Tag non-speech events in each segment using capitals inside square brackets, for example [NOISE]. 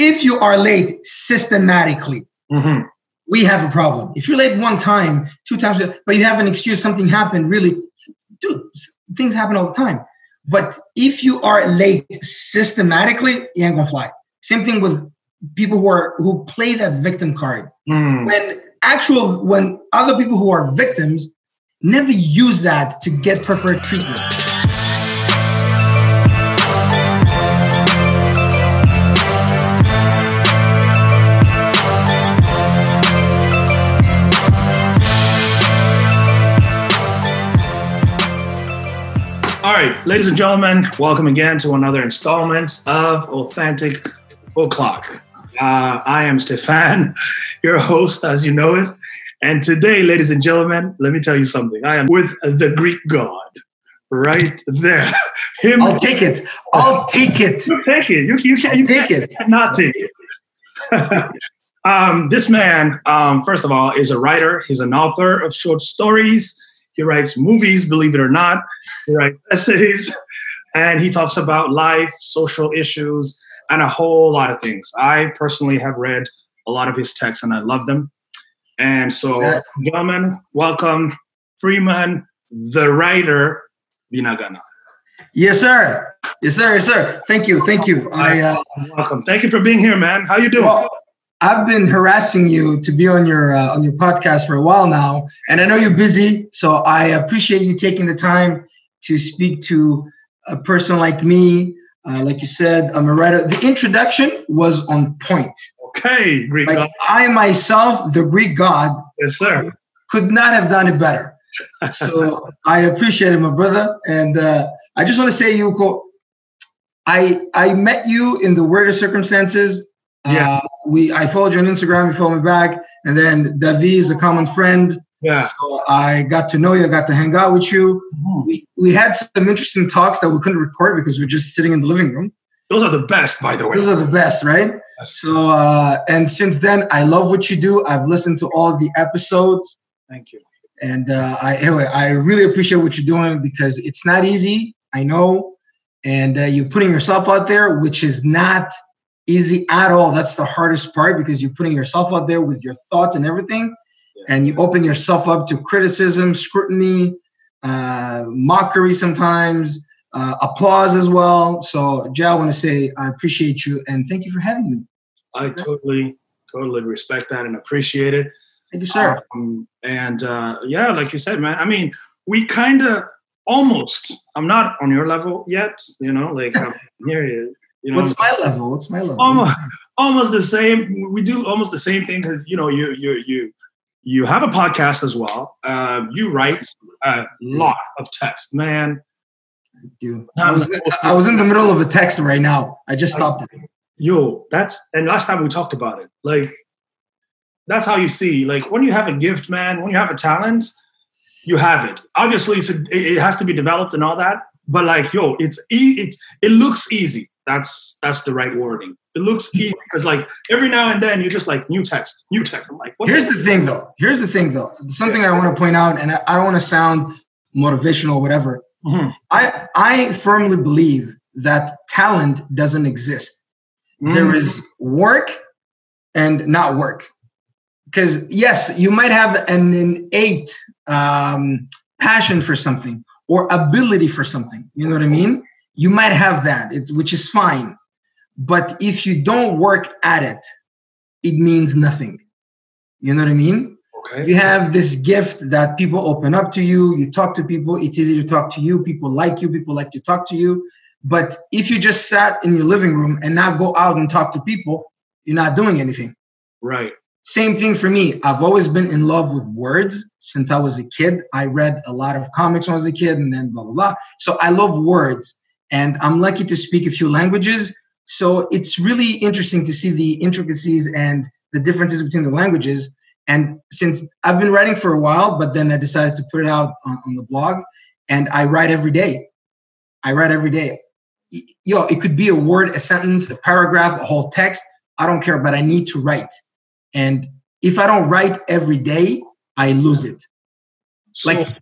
if you are late systematically, Mhm. we have a problem. If you're late one time, two times, but you have an excuse, something happened, really, dude, things happen all the time. But if you are late systematically, you ain't gonna fly. Same thing with people who are who play that victim card. Mm. When actual when other people who are victims never use that to get preferred treatment. Right, ladies and gentlemen, welcome again to another installment of Authentic O'Clock. Uh, I am Stephane, [LAUGHS] your host, as you know it. And today, ladies and gentlemen, let me tell you something. I am with the Greek god right there. [LAUGHS] Him, I'll take it. I'll take it. you take it. You, you can't, you Take it. Not take it. [LAUGHS] um, this man, um, first of all, is a writer. He's an author of short stories. He writes movies, believe it or not. He writes essays, and he talks about life, social issues, and a whole lot of things. I personally have read a lot of his texts, and I love them. And so, Yeah. gentlemen, welcome Freeman, the writer, Binagana. Yes, sir. Yes, sir. Yes, sir. Thank you. Thank you. I uh, Welcome. Thank you for being here, man. How you doing? well, I've been harassing you to be on your uh, on your podcast for a while now, and I know you're busy, so I appreciate you taking the time to speak to a person like me. Uh, like you said, I'm a writer. The introduction was on point. Okay, Greek Like god. I myself, the Greek god, Yes, sir. could not have done it better. [LAUGHS] So I appreciate it, my brother. And uh, I just want to say, Yuko, I I met you in the weirdest circumstances. Yeah. Uh, we I followed you on Instagram, you followed me back, and then David is a common friend. Yeah. So I got to know you, I got to hang out with you. Mhm. We we had some interesting talks that we couldn't record because we're just sitting in the living room. Those are the best, by the way. Those are the best, right? So uh, and since then, I love what you do. I've listened to all the episodes. Thank you. And uh, I, anyway, I really appreciate what you're doing because it's not easy. I know, and uh, you're putting yourself out there, which is not easy at all. That's the hardest part because you're putting yourself out there with your thoughts and everything, and you open yourself up to criticism, scrutiny, uh, mockery sometimes, uh, applause as well. So, Jay, I want to say I appreciate you and thank you for having me. I totally, totally respect that and appreciate it. Thank you, sir. Um, and uh, yeah, like you said, man. I mean, we kind of almost. I'm not on your level yet. You know, like I'm here. You know, What's my level? What's my level? almost, almost the same. We do almost the same thing because you know, you you you you have a podcast as well. Um, you write a lot of text, man. Dude, I was, I was in the middle of a text right now. I just stopped it. yo that's and last time we talked about it like that's how you see like when you have a gift man when you have a talent you have it obviously it's a, it it has to be developed and all that but like yo it's e- it's it looks easy that's that's the right wording it looks easy because like every now and then you're just like new text new text i'm like what Here's the thing, though. Here's the thing, though. Something I want to point out, and I, don't want to sound motivational or whatever. Mhm. I I firmly believe that talent doesn't exist. There Mm. is work and not work. Because yes, you might have an innate um, passion for something or ability for something. You know what I mean? You might have that, it, which is fine. But if you don't work at it, it means nothing. You know what I mean? okay You have this gift that people open up to you. You talk to people. It's easy to talk to you. People like you. People like to talk to you. But if you just sat in your living room and not go out and talk to people, you're not doing anything. right Same thing for me. I've always been in love with words since I was a kid. I read a lot of comics when I was a kid and then blah, blah, blah. So I love words and I'm lucky to speak a few languages. So it's really interesting to see the intricacies and the differences between the languages. And since I've been writing for a while, but then I decided to put it out on, on the blog and I write every day. I write every day. Yo, it could be a word, a sentence, a paragraph, a whole text. I don't care, but I need to write. And if I don't write every day, I lose it. so, Like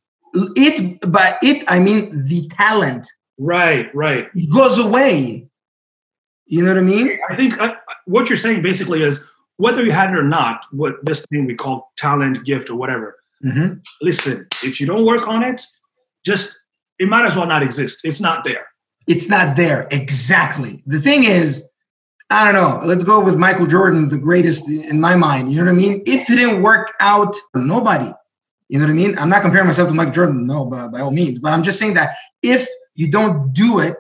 it, by it, I mean the talent. Right right It goes away. You know what I mean? I think I, what you're saying basically is whether you had it or not, what this thing we call talent, gift, or whatever. Mm-hmm. Listen, if you don't work on it, just it might as well not exist. It's not there. It's not there. Exactly. The thing is, I don't know. Let's go with Michael Jordan, the greatest in my mind. You know what I mean? If it didn't work out, nobody. You know what I mean? I'm not comparing myself to Michael Jordan, no, by, by all means. But I'm just saying that if you don't do it,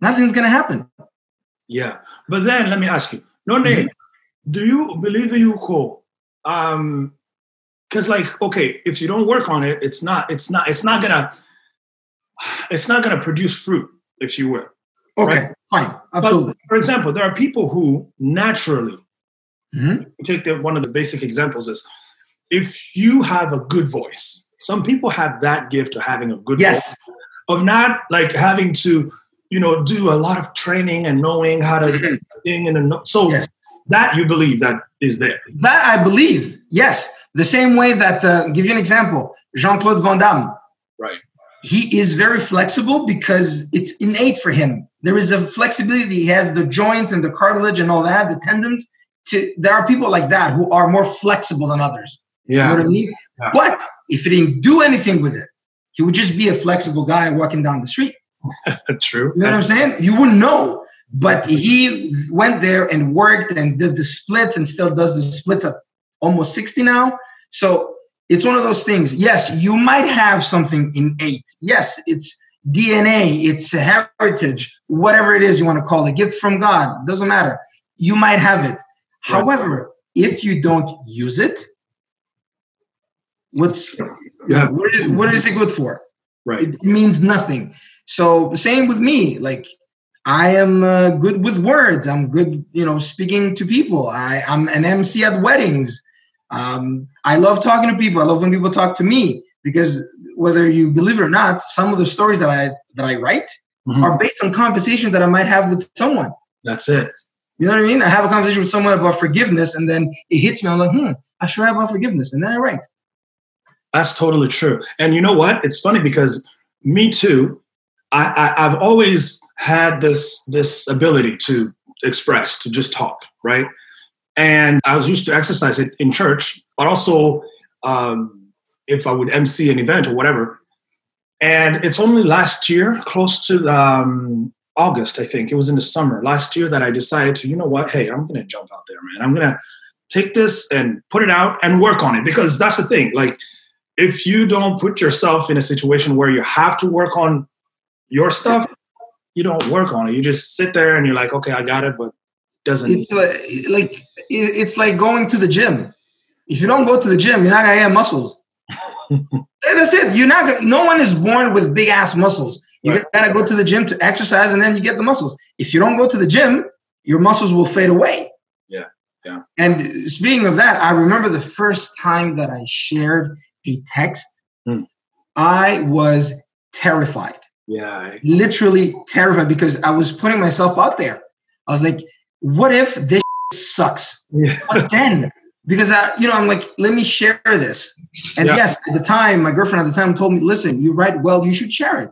nothing's gonna happen. Yeah. But then let me ask you, no name. Mm-hmm. Do you believe in you cool? Um because like, okay, if you don't work on it, it's not, it's not, it's not gonna it's not gonna produce fruit, if you will. Okay, right? fine, absolutely. But, for example, there are people who naturally mm-hmm. take the, one of the basic examples is if you have a good voice, some people have that gift of having a good yes. voice, of not like having to, you know, do a lot of training and knowing how to mm-hmm. thing and a, so yes. that you believe that is there. That I believe, yes. The same way that, uh, give you an example, Jean Claude Van Damme. Right. He is very flexible because it's innate for him. There is a flexibility. He has the joints and the cartilage and all that, the tendons. To, there are people like that who are more flexible than others. Yeah. You know what I mean? Yeah. But if he didn't do anything with it, he would just be a flexible guy walking down the street. [LAUGHS] True. You know what I'm saying? You wouldn't know. But he went there and worked and did the splits and still does the splits at almost 60 now. So it's one of those things. Yes, you might have something innate. Yes, it's DNA, it's heritage, whatever it is you want to call it, gift from God, doesn't matter. You might have it. Right. However, if you don't use it, what's yeah. what, is, what is it good for? Right. It means nothing. So same with me. Like I am uh, good with words. I'm good, you know, speaking to people. I, I'm an MC at weddings. Um, I love talking to people. I love when people talk to me because whether you believe it or not, some of the stories that I that I write mm-hmm. are based on conversations that I might have with someone. That's it. You know what I mean? I have a conversation with someone about forgiveness, and then it hits me. I'm like, hmm, I should write about forgiveness, and then I write. That's totally true. And you know what? It's funny because me too. I, I have always had this this ability to express, to just talk, right? And I was used to exercise it in church, but also um, if I would MC an event or whatever. And it's only last year, close to um, August, I think it was in the summer last year, that I decided to, you know what, hey, I'm going to jump out there, man. I'm going to take this and put it out and work on it because that's the thing. Like, if you don't put yourself in a situation where you have to work on your stuff, you don't work on it. You just sit there and you're like, okay, I got it, but doesn't it's like, like it's like going to the gym. If you don't go to the gym you're not gonna have muscles. [LAUGHS] That's it. You're not gonna no one is born with big ass muscles. You right. gotta go to the gym to exercise and then you get the muscles. If you don't go to the gym your muscles will fade away. Yeah yeah. And speaking of that i remember the first time that i shared a text hmm. i was terrified yeah literally terrified because i was putting myself out there i was like what if this sucks? Yeah. What then? Because I, you know, I'm like, let me share this. And yeah. yes, at the time, my girlfriend at the time told me, listen, you write well, you should share it.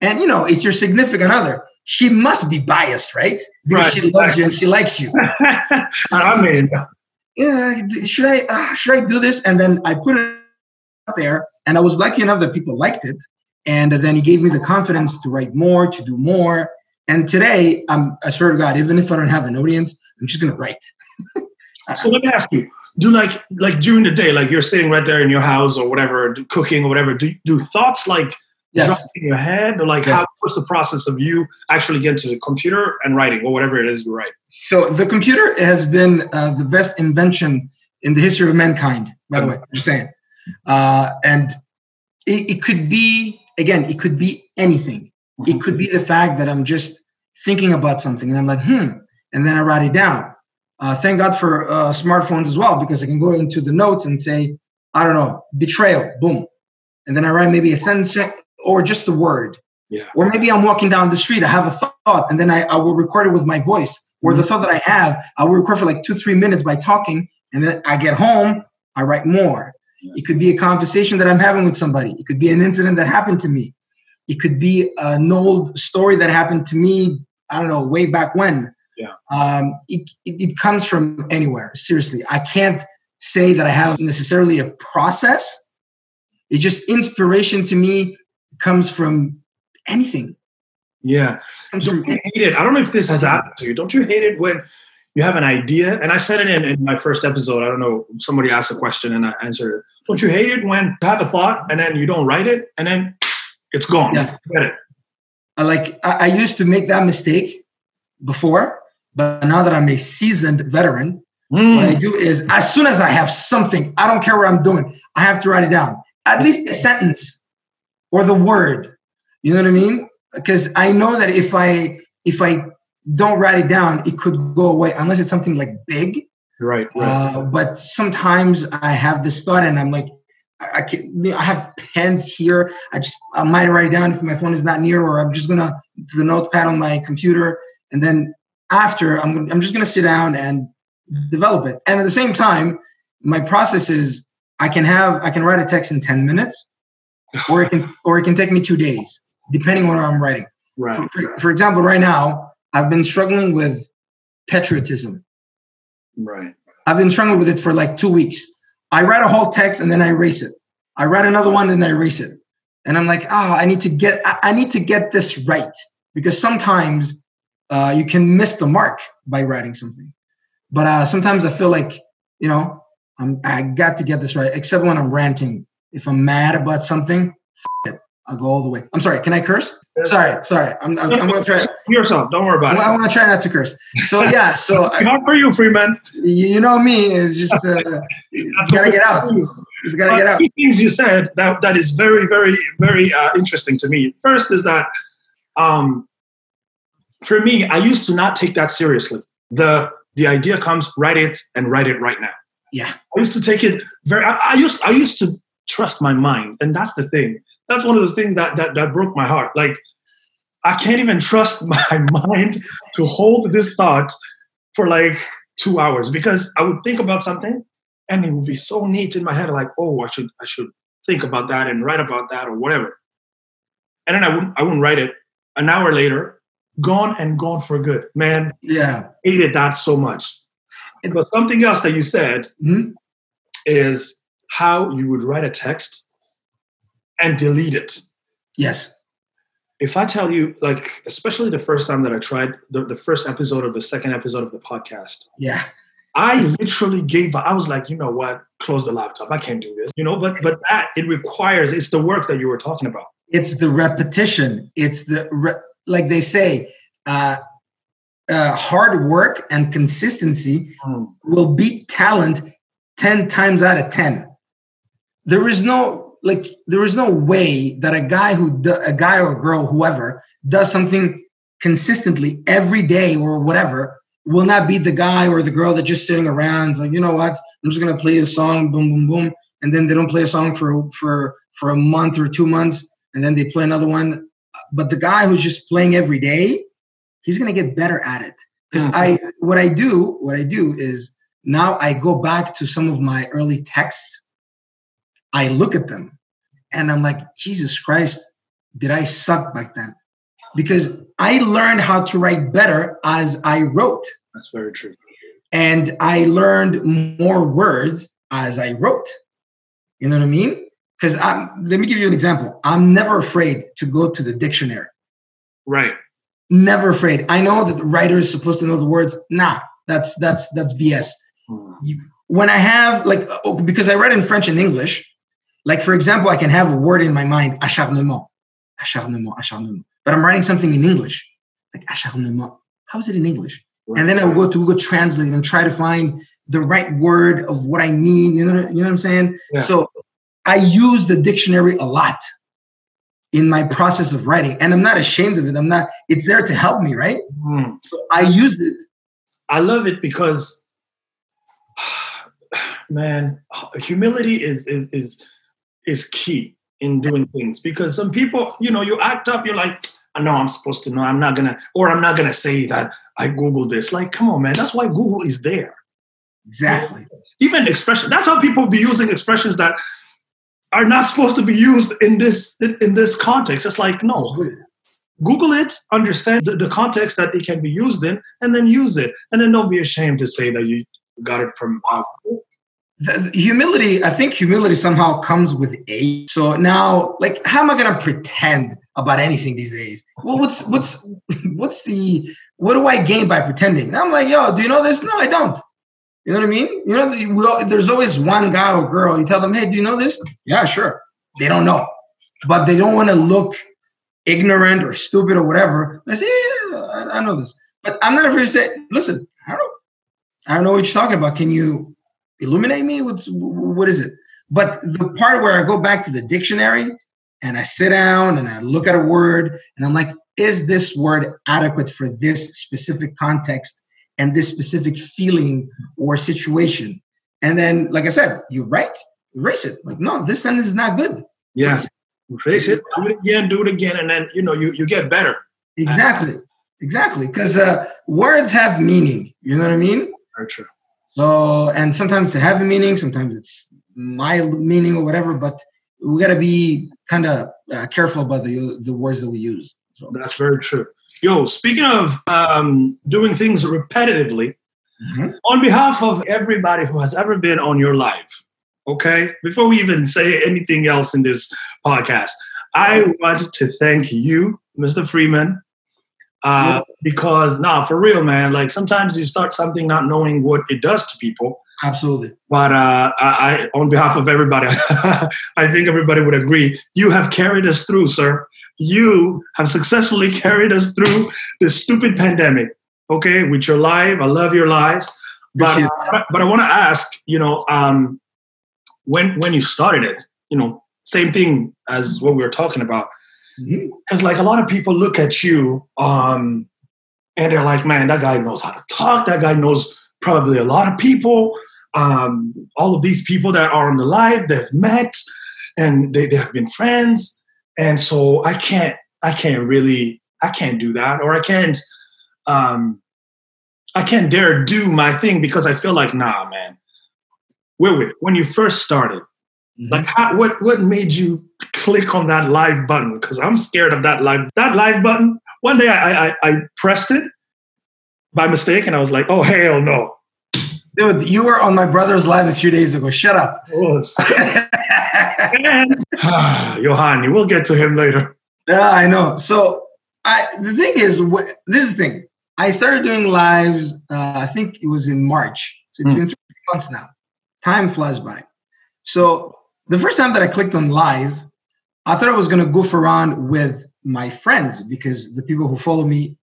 And you know, it's your significant other. She must be biased, right? Because right. she loves you and she likes you. [LAUGHS] I mean, yeah, should I uh, should I do this? And then I put it there, and I was lucky enough that people liked it. And then he gave me the confidence to write more, to do more. And today, I'm, I swear to God, even if I don't have an audience, I'm just gonna write. [LAUGHS] so let me ask you: Do like like during the day, like you're sitting right there in your house or whatever, cooking or whatever, do do thoughts like yes. in your head, or like how what's the process of you actually getting to the computer and writing or whatever it is you write? So the computer has been uh, the best invention in the history of mankind. By the way, I'm just saying, uh, and it, it could be again, it could be anything it could be the fact that I'm just thinking about something and I'm like, hmm, and then I write it down. Uh, thank God for uh, smartphones as well because I can go into the notes and say, I don't know, betrayal, boom, and then I write maybe a sentence or just a word. Yeah. Or maybe I'm walking down the street, I have a thought, and then I, I will record it with my voice. Or mm-hmm. the thought that I have, I will record for like two, three minutes by talking, and then I get home, I write more. It could be a conversation that I'm having with somebody. It could be an incident that happened to me. It could be an old story that happened to me, I don't know, way back when. Yeah. Um, it, it, it comes from anywhere. Seriously, I can't say that I have necessarily a process. It just inspiration to me comes from anything. Yeah. Don't you hate it? I don't know if this has happened to you. Don't you hate it when you have an idea? And I said it in, in my first episode. I don't know. Somebody asked a question and I answered it. Don't you hate it when you have a thought and then you don't write it and then it's gone? Yeah. Forget it. I like I, I used to make that mistake before, but now that I'm a seasoned veteran, Mm. what I do is as soon as I have something, I don't care what I'm doing, I have to write it down. At least a sentence or the word. You know what I mean? Because I know that if I if I don't write it down, it could go away unless it's something like big. Right. right. Uh, but sometimes I have this thought and I'm like, I, I can I have pens here. I just I might write it down if my phone is not near, or I'm just gonna do the notepad on my computer, and then after I'm I'm just gonna sit down and develop it. And at the same time, my process is I can have I can write a text in 10 minutes, [LAUGHS] or it can or it can take me two days, depending on what I'm writing. right. For, for, for example, right now I've been struggling with patriotism. Right. I've been struggling with it for like two weeks. I write a whole text and then I erase it. I write another one and I erase it. And I'm like, oh, I need to get, I, I need to get this right because sometimes uh, you can miss the mark by writing something. But uh, sometimes I feel like, you know, I'm, I got to get this right. Except when I'm ranting. If I'm mad about something, f- it, I'll go all the way. I'm sorry. Can I curse? Sorry, sorry. I'm, I'm, I'm gonna try. [LAUGHS] Yourself. Don't worry about I it. I want to try not to curse. So yeah. So [LAUGHS] Not for you, Freeman. you you know me. It's just uh, [LAUGHS] it's gotta get out. It's gotta get Uh, out. Things you said that that is very, very, very uh, interesting to me. First is that um, for me, I used to not take that seriously. The the idea comes, write it and write it right now. Yeah. I used to take it very. I, I used I used to trust my mind, and that's the thing. That's one of those things that that that broke my heart. Like I can't even trust [LAUGHS] my mind to hold this thought for like two hours because I would think about something and it would be so neat in my head, like, oh, I should I should think about that and write about that or whatever. And then I wouldn't I wouldn't write it. An hour later, gone and gone for good. Man, Yeah. hated that so much. But something else that you said Mhm. is how you would write a text and delete it. Yes. If I tell you, like, especially the first time that I tried the, the first episode of the second episode of the podcast, Yeah. I literally gave up. I was like, you know what? Close the laptop. I can't do this. You know, but but that it requires it's the work that you were talking about. It's the repetition. It's the re- like they say, uh, uh, hard work and consistency will beat talent 10 times out of 10 there is no like there is no way that a guy who a guy or a girl whoever does something consistently every day or whatever will not be the guy or the girl that just sitting around like you know what? I'm just going to play a song boom boom boom and then they don't play a song for for for a month or two months and then they play another one. But the guy who's just playing every day he's going to get better at it. Because Mhm. i what i do what i do is now i go back to some of my early texts i look at them and i'm like jesus christ did i suck back then? Because i learned how to write better as i wrote. That's very true. and i learned more words as i wrote. You know what i mean? Because i'm let me give you an example. I'm never afraid to go to the dictionary. Right. never afraid. I know that the writer is supposed to know the words. Nah that's that's that's bs hmm. when I have like oh, because I read in French and English, like for example, I can have a word in my mind, acharnement, acharnement, acharnement, but I'm writing something in English, like acharnement. How is it in English? And then I will go to Google Translate and try to find the right word of what I mean. You know, you know what I'm saying? Yeah. So I use the dictionary a lot in my process of writing, and I'm not ashamed of it. I'm not. It's there to help me, right? Mm. So I use it. I love it because, [SIGHS] man, humility is is is is key in doing things. Because some people, you know, you act up, you're like, I know I'm supposed to know. I'm not gonna, or I'm not gonna say that I googled this. Like, come on, man. That's why Google is there. Exactly. Even expression. That's how people be using expressions that are not supposed to be used in this in, in this context. It's like, no, Google it, understand the, the context that it can be used in, and then use it. And then don't be ashamed to say that you got it from out. Humility, I think humility somehow comes with age. So now, like, how am I gonna pretend about anything these days? Well, what's what's [LAUGHS] what's the what do I gain by pretending? And I'm like, yo, do you know this? No, I don't. You know what I mean? You know, we all, there's always one guy or girl. You tell them, hey, do you know this? Yeah, sure. They don't know, but they don't want to look ignorant or stupid or whatever. I say, yeah, I, I know this, but I'm not afraid to say, listen, I don't, I don't know what you're talking about. Can you illuminate me? What's what is it? But the part where I go back to the dictionary and I sit down and I look at a word and I'm like, is this word adequate for this specific context and this specific feeling or situation. And then, like I said, you write, erase it. Like, no, this sentence is not good. Yeah. Erase it, do it again, do it again, and then you know you, you get better. Exactly. Exactly. Because uh, words have meaning. You know what I mean? Very true. So, and sometimes they have a meaning, sometimes it's mild meaning or whatever, but we got to be kind of uh, careful about the the words that we use. So that's very true. Yo, speaking of um, doing things repetitively, mm-hmm. on behalf of everybody who has ever been on your life, okay, before we even say anything else in this podcast, I want to thank you, Mr. Freeman, uh, because now nah, for real, man. Like sometimes you start something not knowing what it does to people. Absolutely. But uh, I, on behalf of everybody, [LAUGHS] I think everybody would agree. You have carried us through, sir you have successfully [LAUGHS] carried us through this stupid pandemic. Okay, with your life, I love your lives, but but I want to ask, you know, um, when when you started it, you know, same thing as what we were talking about, because mm-hmm. like a lot of people look at you, um, and they're like, man, that guy knows how to talk. That guy knows probably a lot of people. Um, all of these people that are on the live, they've met, and they, they have been friends and so I can't I can't really I can't do that or I can't um I can't dare do my thing because I feel like nah man wait wait when you first started mm-hmm. like how, what what made you click on that live button because I'm scared of that live that live button one day I, I I pressed it by mistake and I was like oh hell no Dude, you were on my brother's live a few days ago. Shut up. and [SIGHS] Johanny, we'll get to him later. Yeah, I know. So I the thing is, this is the thing. I started doing lives. Uh, I think it was in March. So it's mm. been three months now. Time flies by. So the first time that I clicked on live, I thought I was going to goof around with my friends because the people who follow me,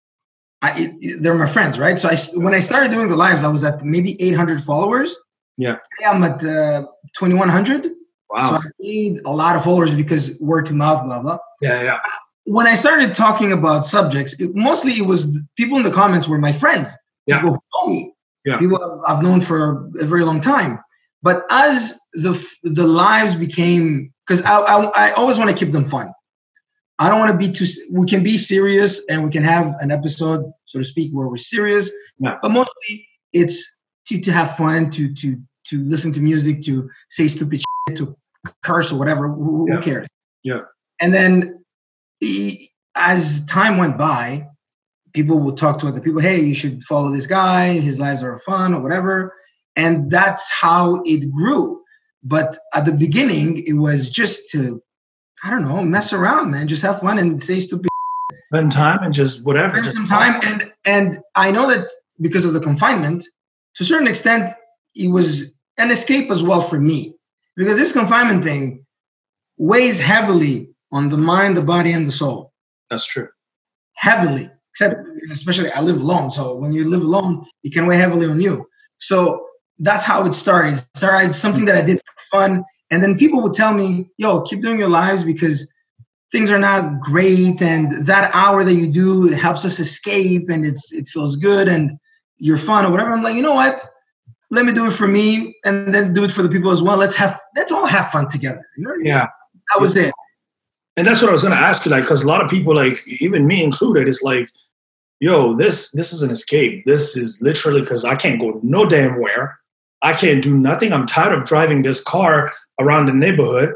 I, they're my friends, right? So I, when I started doing the lives, I was at maybe 800 followers. Yeah. I'm at uh, 2100. Wow. So I need a lot of followers because word to mouth, blah, blah. Yeah, yeah. When I started talking about subjects, it, mostly it was people in the comments were my friends. Yeah. People who know me. Yeah. People I've known for a very long time. But as the the lives became, because I, I, I always want to keep them fun. I don't want to be too. We can be serious and we can have an episode, so to speak, where we're serious. Yeah. But mostly it's to to have fun, to to to listen to music, to say stupid shit, to curse or whatever. Who, yeah. who cares? Yeah. And then he, as time went by, people would talk to other people. Hey, you should follow this guy. His lives are fun or whatever. And that's how it grew. But at the beginning, it was just to, I don't know, mess around, man. Just have fun and say stupid. [LAUGHS] Spend time and just whatever. Spend some time, and and I know that because of the confinement, to a certain extent, it was an escape as well for me because this confinement thing weighs heavily on the mind, the body, and the soul. That's true. Heavily, except especially I live alone. So when you live alone, it can weigh heavily on you. So that's how it started. It started something that I did for fun. And then people would tell me, yo, keep doing your lives because things are not great. And that hour that you do it helps us escape and it's it feels good and you're fun or whatever. I'm like, you know what? let me do it for me and then do it for the people as well. Let's have let's all have fun together. You know? Yeah. That was it. And that's what I was gonna ask you, like, because a lot of people, like even me included, is like, yo, this this is an escape. This is literally because I can't go no damn where. I can't do nothing. I'm tired of driving this car around the neighborhood.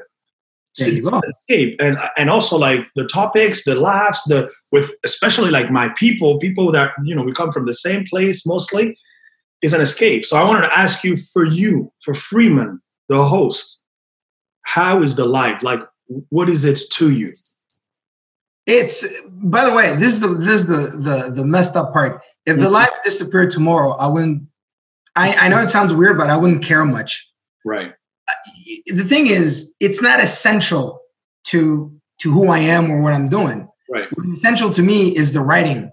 There you go. escape and and also like the topics the laughs the with especially like my people people that you know we come from the same place mostly is an escape so i wanted to ask you for you for freeman the host how is the life like what is it to you It's by the way, this is the this is the the the messed up part. If the Mhm. lives disappeared tomorrow, I wouldn't. I I know it sounds weird, but I wouldn't care much. right The thing is, it's not essential to to who I am or what I'm doing. right What's essential to me is the writing.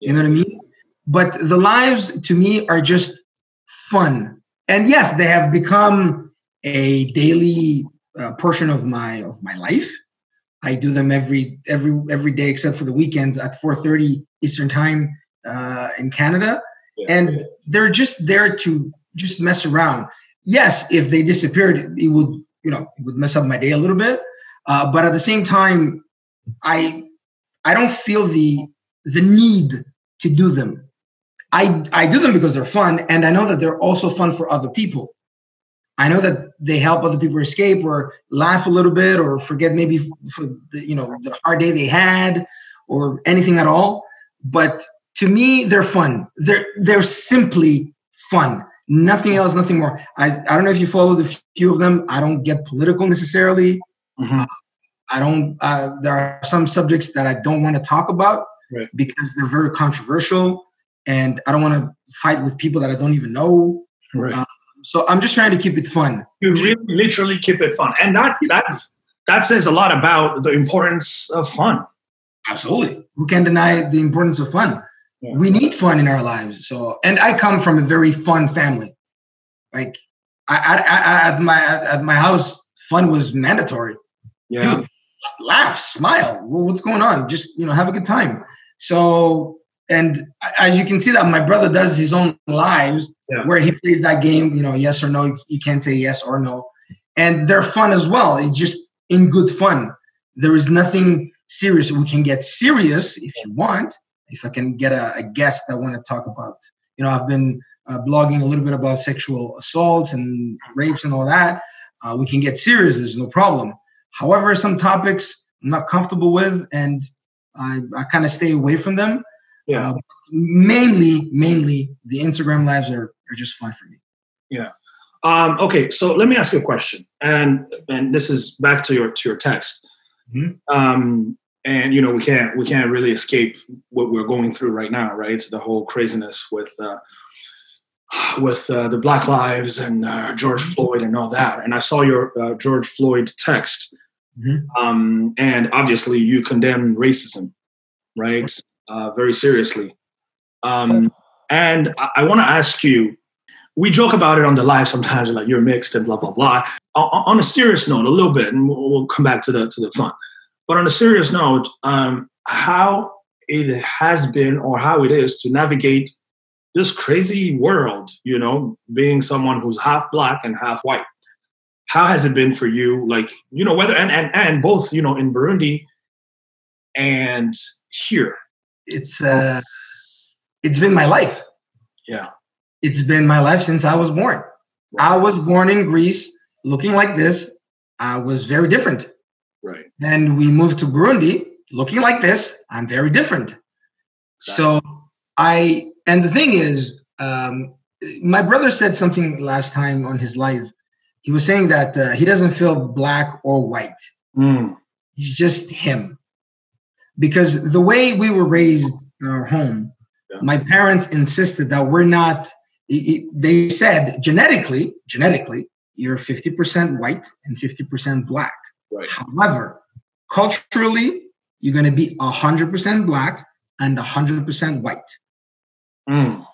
You know what I mean? But the lives to me are just fun, and yes, they have become a daily uh, portion of my of my life. I do them every every every day except for the weekends at 4:30 Eastern Time uh, in Canada, And they're just there to just mess around. Yes, if they disappeared, it would you know it would mess up my day a little bit. Uh, but at the same time, I I don't feel the the need to do them. I I do them because they're fun, and I know that they're also fun for other people. I know that they help other people escape or laugh a little bit or forget maybe for the, you know the hard day they had or anything at all. But to me, they're fun. They're they're simply fun. Nothing else, nothing more. I, I don't know if you follow the few of them. I don't get political necessarily. Mhm. I don't. Uh, there are some subjects that I don't want to talk about Right. because they're very controversial, and I don't want to fight with people that I don't even know. right Uh, So I'm just trying to keep it fun. you really literally keep it fun and that that that says a lot about the importance of fun Absolutely. Who can deny the importance of fun? Yeah. We need fun in our lives. So, and I come from a very fun family. Like, I, I, I at my at my house, fun was mandatory. yeah Dude, laugh, smile. Well, what's going on? Just you know, have a good time. So, and as you can see, that my brother does his own lives Yeah. where he plays that game. You know, yes or no. You can't say yes or no, and they're fun as well. It's just in good fun. There is nothing serious. We can get serious if you want. If I can get a, a guest that want to talk about, you know, I've been uh, blogging a little bit about sexual assaults and rapes and all that. Uh, we can get serious. There's no problem. However, some topics I'm not comfortable with, and I, I kind of stay away from them. yeah Uh, mainly, mainly the Instagram lives are, are just fun for me. Yeah. Um, okay, so let me ask you a question, and and this is back to your to your text. Mhm. Um, and you know we can't we can't really escape what we're going through right now, right? The whole craziness with uh, with uh, the Black Lives and uh, George Floyd and all that. And I saw your uh, George Floyd text, Mhm. um, and obviously you condemn racism, right? Uh, very seriously. Um, and I, I want to ask you we joke about it on the live sometimes, like you're mixed and blah blah blah. On, on a serious note, a little bit, and we'll, we'll come back to the to the fun. But on a serious note, um, how it has been or how it is to navigate this crazy world, you know, being someone who's half black and half white. How has it been for you? Like, you know, whether and and, and both, you know, in Burundi and here. It's uh, it's been my life. Yeah. It's been my life since I was born. I was born in Greece, looking like this. I was very different. Then we moved to Burundi, looking like this. I'm very different. So I, and the thing is, um, my brother said something last time on his live. He was saying that uh, he doesn't feel black or white. Mm, He's just him. Because the way we were raised in our home, Yeah. my parents insisted that we're not, they said genetically, genetically, you're 50% white and 50% black. right. However, culturally, you're going to be 100% black and 100% white. Mm,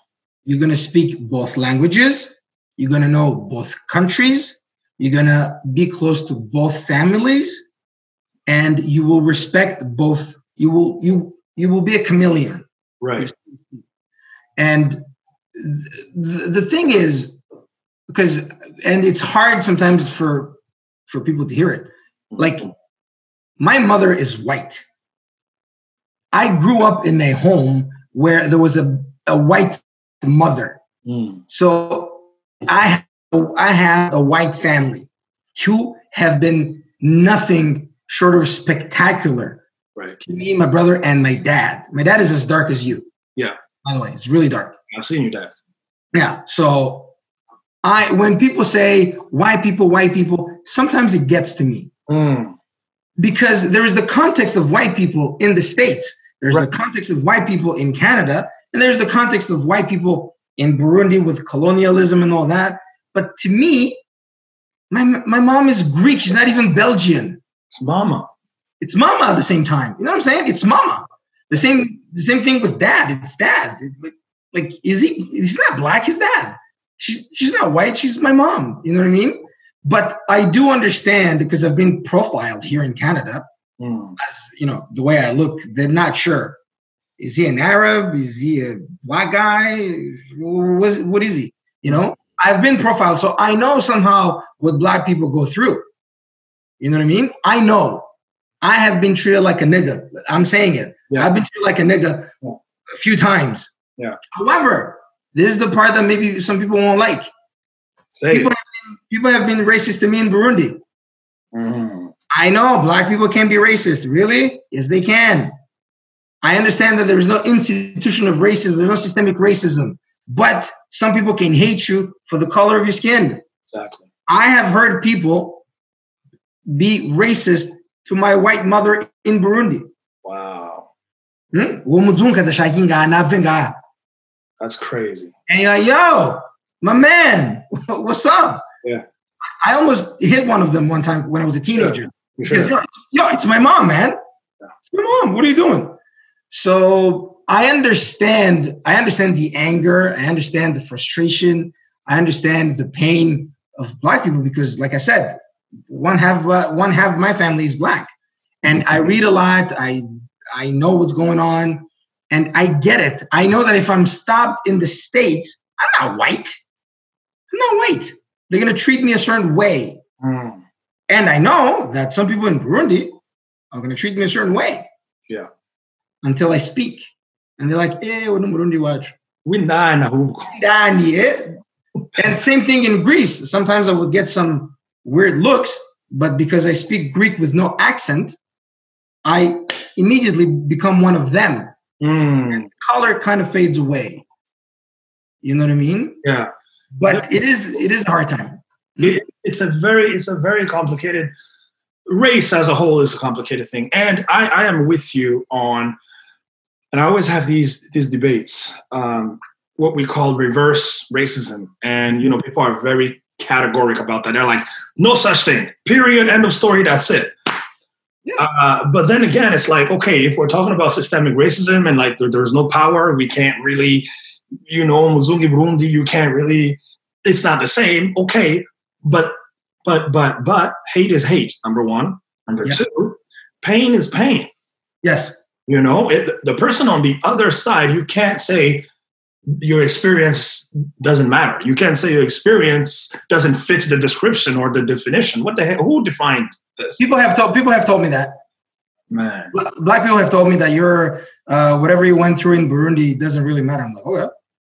You're going to speak both languages. You're going to know both countries. You're going to be close to both families and you will respect both you will you you will be a chameleon right. and the, the thing is because and it's hard sometimes for for people to hear it like my mother is white i grew up in a home where there was a, a white mother Mm, so i i have a white family who have been nothing short of spectacular Right. to me, my brother, and my dad. My dad is as dark as you. Yeah. By the way, it's really dark. I've seen you, Dad. Yeah. So I when people say white people, white people, sometimes it gets to me Mm. Because there is the context of white people in the States. There's Right. the context of white people in Canada, and there's the context of white people in Burundi with colonialism and all that. But to me, my my mom is Greek. She's not even Belgian. It's Mama. It's mama at the same time. You know what I'm saying? It's mama. The same the same thing with dad. It's dad. Like, like is he he's not black, he's dad. She's she's not white, she's my mom. You know what I mean? But I do understand because I've been profiled here in Canada Mm. as you know, the way I look, they're not sure. Is he an Arab? Is he a black guy? What, what is he? You know, I've been profiled, so I know somehow what black people go through. You know what I mean? I know. I have been treated like a nigga. I'm saying it. Yeah. I've been treated like a nigga a few times. Yeah. However, this is the part that maybe some people won't like. Say People it. People have been racist to me in Burundi. Mm. I know black people can be racist. Really? Yes, they can. I understand that there is no institution of racism, there's no systemic racism, but some people can hate you for the color of your skin. Exactly. I have heard people be racist to my white mother in Burundi. Wow. Hmm? Wo muzungu atashaka navenga. That's crazy. And you're like, yo, my man, [LAUGHS] what's up? Yeah. I almost hit one of them one time when I was a teenager. Because sure? yo, it's, yo, it's my mom, man. It's my mom. What are you doing? So I understand. I understand the anger. I understand the frustration. I understand the pain of black people because, like I said, one half uh, one half of my family is black, and I read a lot. I I know what's going on, and I get it. I know that if I'm stopped in the states, I'm not white. I'm not white. They're gonna treat me a certain way. Mm. And I know that some people in Burundi are going to treat me a certain way. Yeah. Until I speak. And they're like, eh, what Burundi watch? Windana huko. Dani? And same thing in Greece. Sometimes I would get some weird looks, but because I speak Greek with no accent, I immediately become one of them. Mm. Color kind of fades away. You know what I mean? Yeah. But it is it is a hard time. It- it's a very it's a very complicated race as a whole is a complicated thing. And i i am with you on and i always have these these debates um what we call reverse racism. And you know people are very categoric about that. They're like no such thing. Period. End of story. That's it. Yeah. uh, but then again it's like okay if we're talking about systemic racism and like there, there's no power we can't really you know muzungi burundi you can't really it's not the same okay but but but but hate is hate number one. Number two pain is pain. Yes. you know it, the person on the other side you can't say your experience doesn't matter. You can't say your experience doesn't fit the description or the definition. What the hell who defined this? People have told people have told me that. Man Black people have told me that your uh, whatever you went through in Burundi doesn't really matter. I'm like, oh yeah,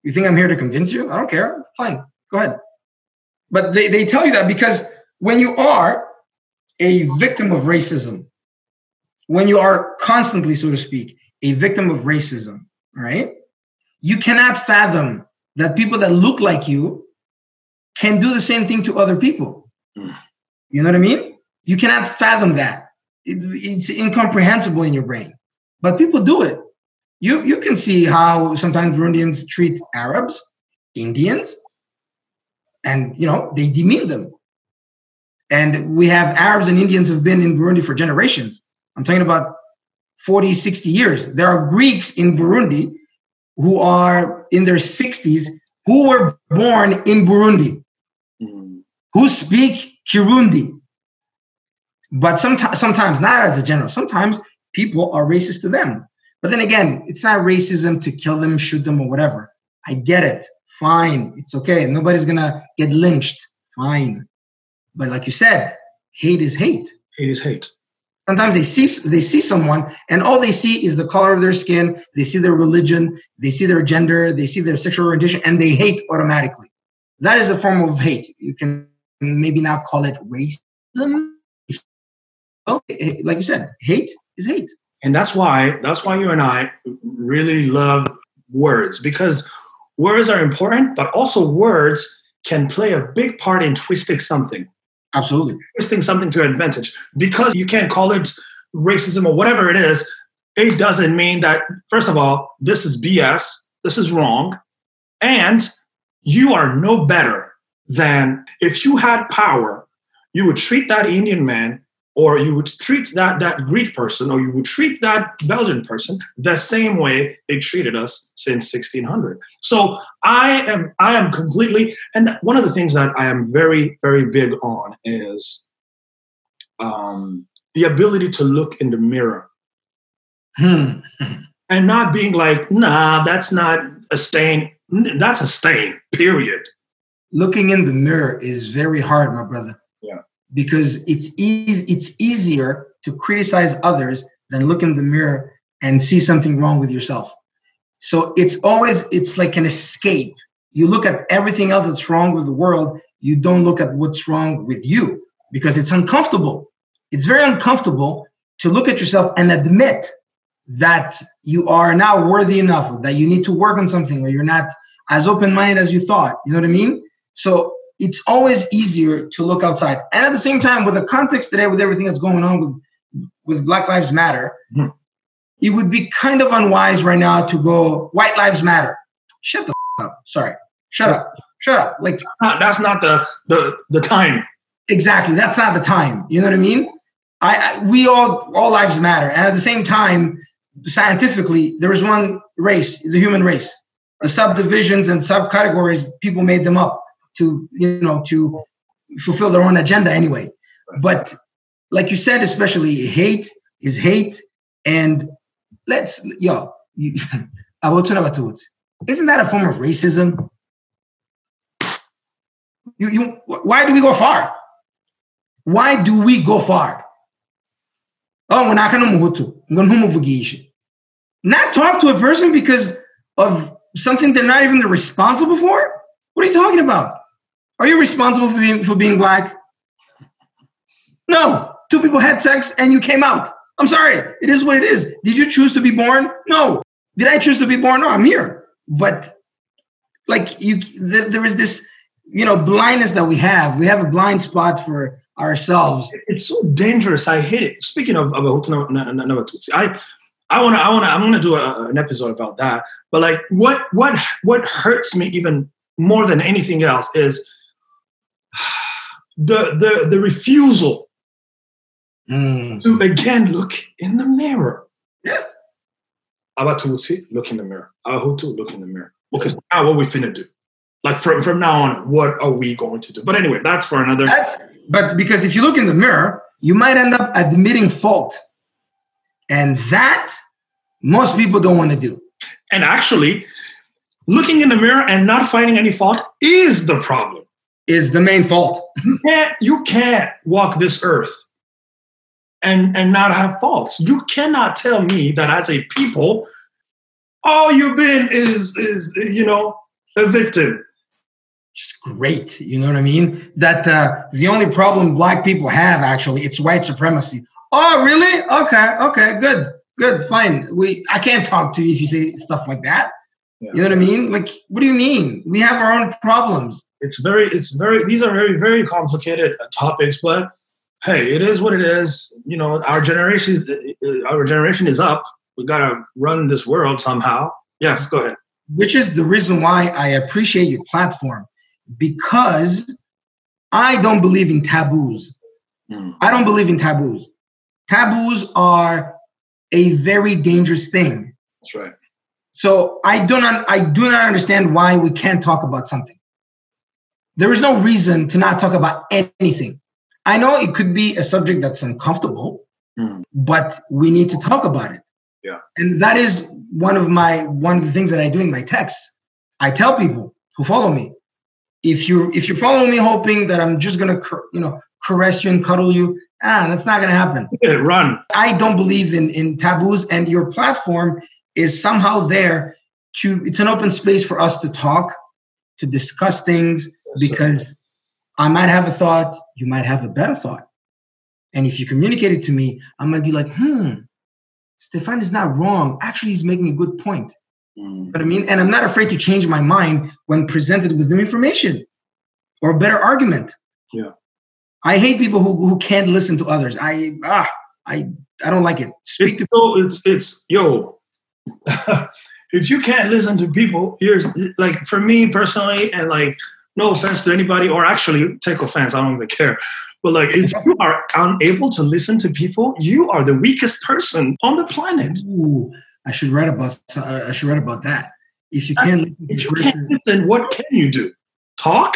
you think I'm here to convince you? I don't care. Fine, go ahead. But they, they tell you that because when you are a victim of racism, when you are constantly, so to speak, a victim of racism, right? You cannot fathom that people that look like you can do the same thing to other people. Mm. You know what I mean? You cannot fathom that. It, it's incomprehensible in your brain. But people do it. You you can see how sometimes Burundians treat Arabs, Indians, and you know they demean them. And we have Arabs and Indians who've been in Burundi for generations. I'm talking about 40, 60 years. There are Greeks in Burundi who are in their 60s who were born in Burundi, Mm. who speak Kirundi. But sometimes, sometimes not as a general. Sometimes people are racist to them. But then again, it's not racism to kill them, shoot them, or whatever. I get it. Fine. It's okay. Nobody's gonna get lynched. Fine. But like you said, hate is hate. hate is hate Sometimes they see they see someone and all they see is the color of their skin, they see their religion, they see their gender, they see their sexual orientation, and they hate automatically. That is a form of hate. You can maybe not call it racism. Well, eh, like you said, hate is hate. And that's why that's why you and I really love words because words are important, but also words can play a big part in twisting something. Absolutely. Twisting something to advantage. Because you can't call it racism or whatever it is, it doesn't mean that, first of all, this is BS, this is wrong, and you are no better than if you had power, you would treat that Indian man or you would treat that that Greek person or you would treat that Belgian person the same way they treated us since 1600. So I am I am completely and one of the things that I am very very big on is um, the ability to look in the mirror Hmm. and not being like, nah, that's not a stain. That's a stain. Period. Looking in the mirror is very hard, my brother. Because it's easy. It's easier to criticize others than look in the mirror and see something wrong with yourself. So it's always it's like an escape. You look at everything else that's wrong with the world. You don't look at what's wrong with you because it's uncomfortable. It's very uncomfortable to look at yourself and admit that you are now worthy enough, that you need to work on something, or you're not as open minded as you thought. You know what I mean? So it's always easier to look outside. And at the same time, with the context today, with everything that's going on with, with Black Lives Matter, Mhm. it would be kind of unwise right now to go, White Lives Matter. Shut the f- up. Sorry. Shut up. Shut up. Like, That's not the the the time. exactly. That's not the time. You know what I mean? I, I we all all lives matter. And at the same time, scientifically, there is one race, the human race. The subdivisions and subcategories, people made them up to, you know, to fulfill their own agenda anyway. But like you said, especially hate is hate. And let's yo, you, I will turn about to it. Isn't that a form of racism? You, you, why do we go far? Why do we go far? Oh, we're not going to Not talk to a person because of something they're not even responsible for? What are you talking about? Are you responsible for being, for being black? No. Two people had sex and you came out. I'm sorry. It is what it is. Did you choose to be born? No. Did I choose to be born? No, I'm here. But like you, there, there is this, you know, blindness that we have. We have a blind spot for ourselves. It's so dangerous. I hate it. Speaking of of Tutsi, I I want to I want to I'm going to do a, an episode about that. But like what what what hurts me even more than anything else is the the the refusal Mm. to again look in the mirror. Yeah. Abatutsi, look in the mirror. Abahutu, look in the mirror. Okay, now what we finna do? Like from from now on, what are we going to do? But anyway, that's for another. That's but because if you look in the mirror, you might end up admitting fault. And that most people don't want to do. And actually, looking in the mirror and not finding any fault is the problem. Is the main fault. You can't you can't walk this earth and and not have faults. You cannot tell me that as a people, all you've been is is you know a victim. Just great. You know what I mean? That uh, the only problem black people have actually it's white supremacy. Oh, really? Okay, okay, good, good, fine. We I can't talk to you if you say stuff like that. Yeah. You know what I mean? Like, what do you mean? We have our own problems. It's very it's very these are very very complicated topics, but hey, it is what it is. You know, our generation is our generation is up. We gotta run this world somehow. Yes, go ahead. which is the reason why I appreciate your platform because I don't believe in taboos. Mm. I don't believe in taboos. Taboos are a very dangerous thing. That's right. So I do not I do not understand why we can't talk about something. There is no reason to not talk about anything. I know it could be a subject that's uncomfortable, Mm. but we need to talk about it. Yeah. And that is one of my one of the things that I do in my texts. I tell people who follow me, if you if you're following me hoping that I'm just gonna you know caress you and cuddle you, ah, that's not gonna happen. Yeah, [LAUGHS] run. I don't believe in in taboos, and your platform is somehow there to. It's an open space for us to talk, to discuss things, because I might have a thought, you might have a better thought. And if you communicate it to me, I might be like, hmm, Stephane is not wrong. Actually, he's making a good point. Mm. What I mean? And I'm not afraid to change my mind when presented with new information or a better argument. Yeah. I hate people who, who can't listen to others. I ah I I don't like it. Speak it's to so it's it's yo. [LAUGHS] if you can't listen to people, here's like for me personally, and like no offense to anybody, or actually take offense, I don't even care. But like if you are unable to listen to people, you are the weakest person on the planet. Ooh, I should write about uh, I should write about that. If you can't, if you can't listen, what can you do? Talk.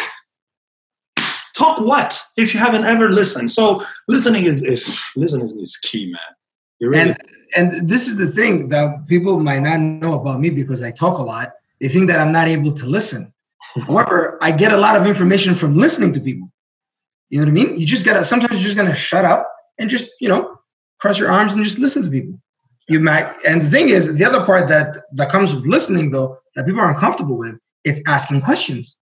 Talk what? If you haven't ever listened, so listening is, is listening is key, man. Really and and this is the thing that people might not know about me because I talk a lot. They think that I'm not able to listen. However, I get a lot of information from listening to people. You know what I mean? You just gotta sometimes you're just gonna shut up and just, you know, cross your arms and just listen to people. You might and the thing is the other part that that comes with listening though, that people are uncomfortable with, it's asking questions.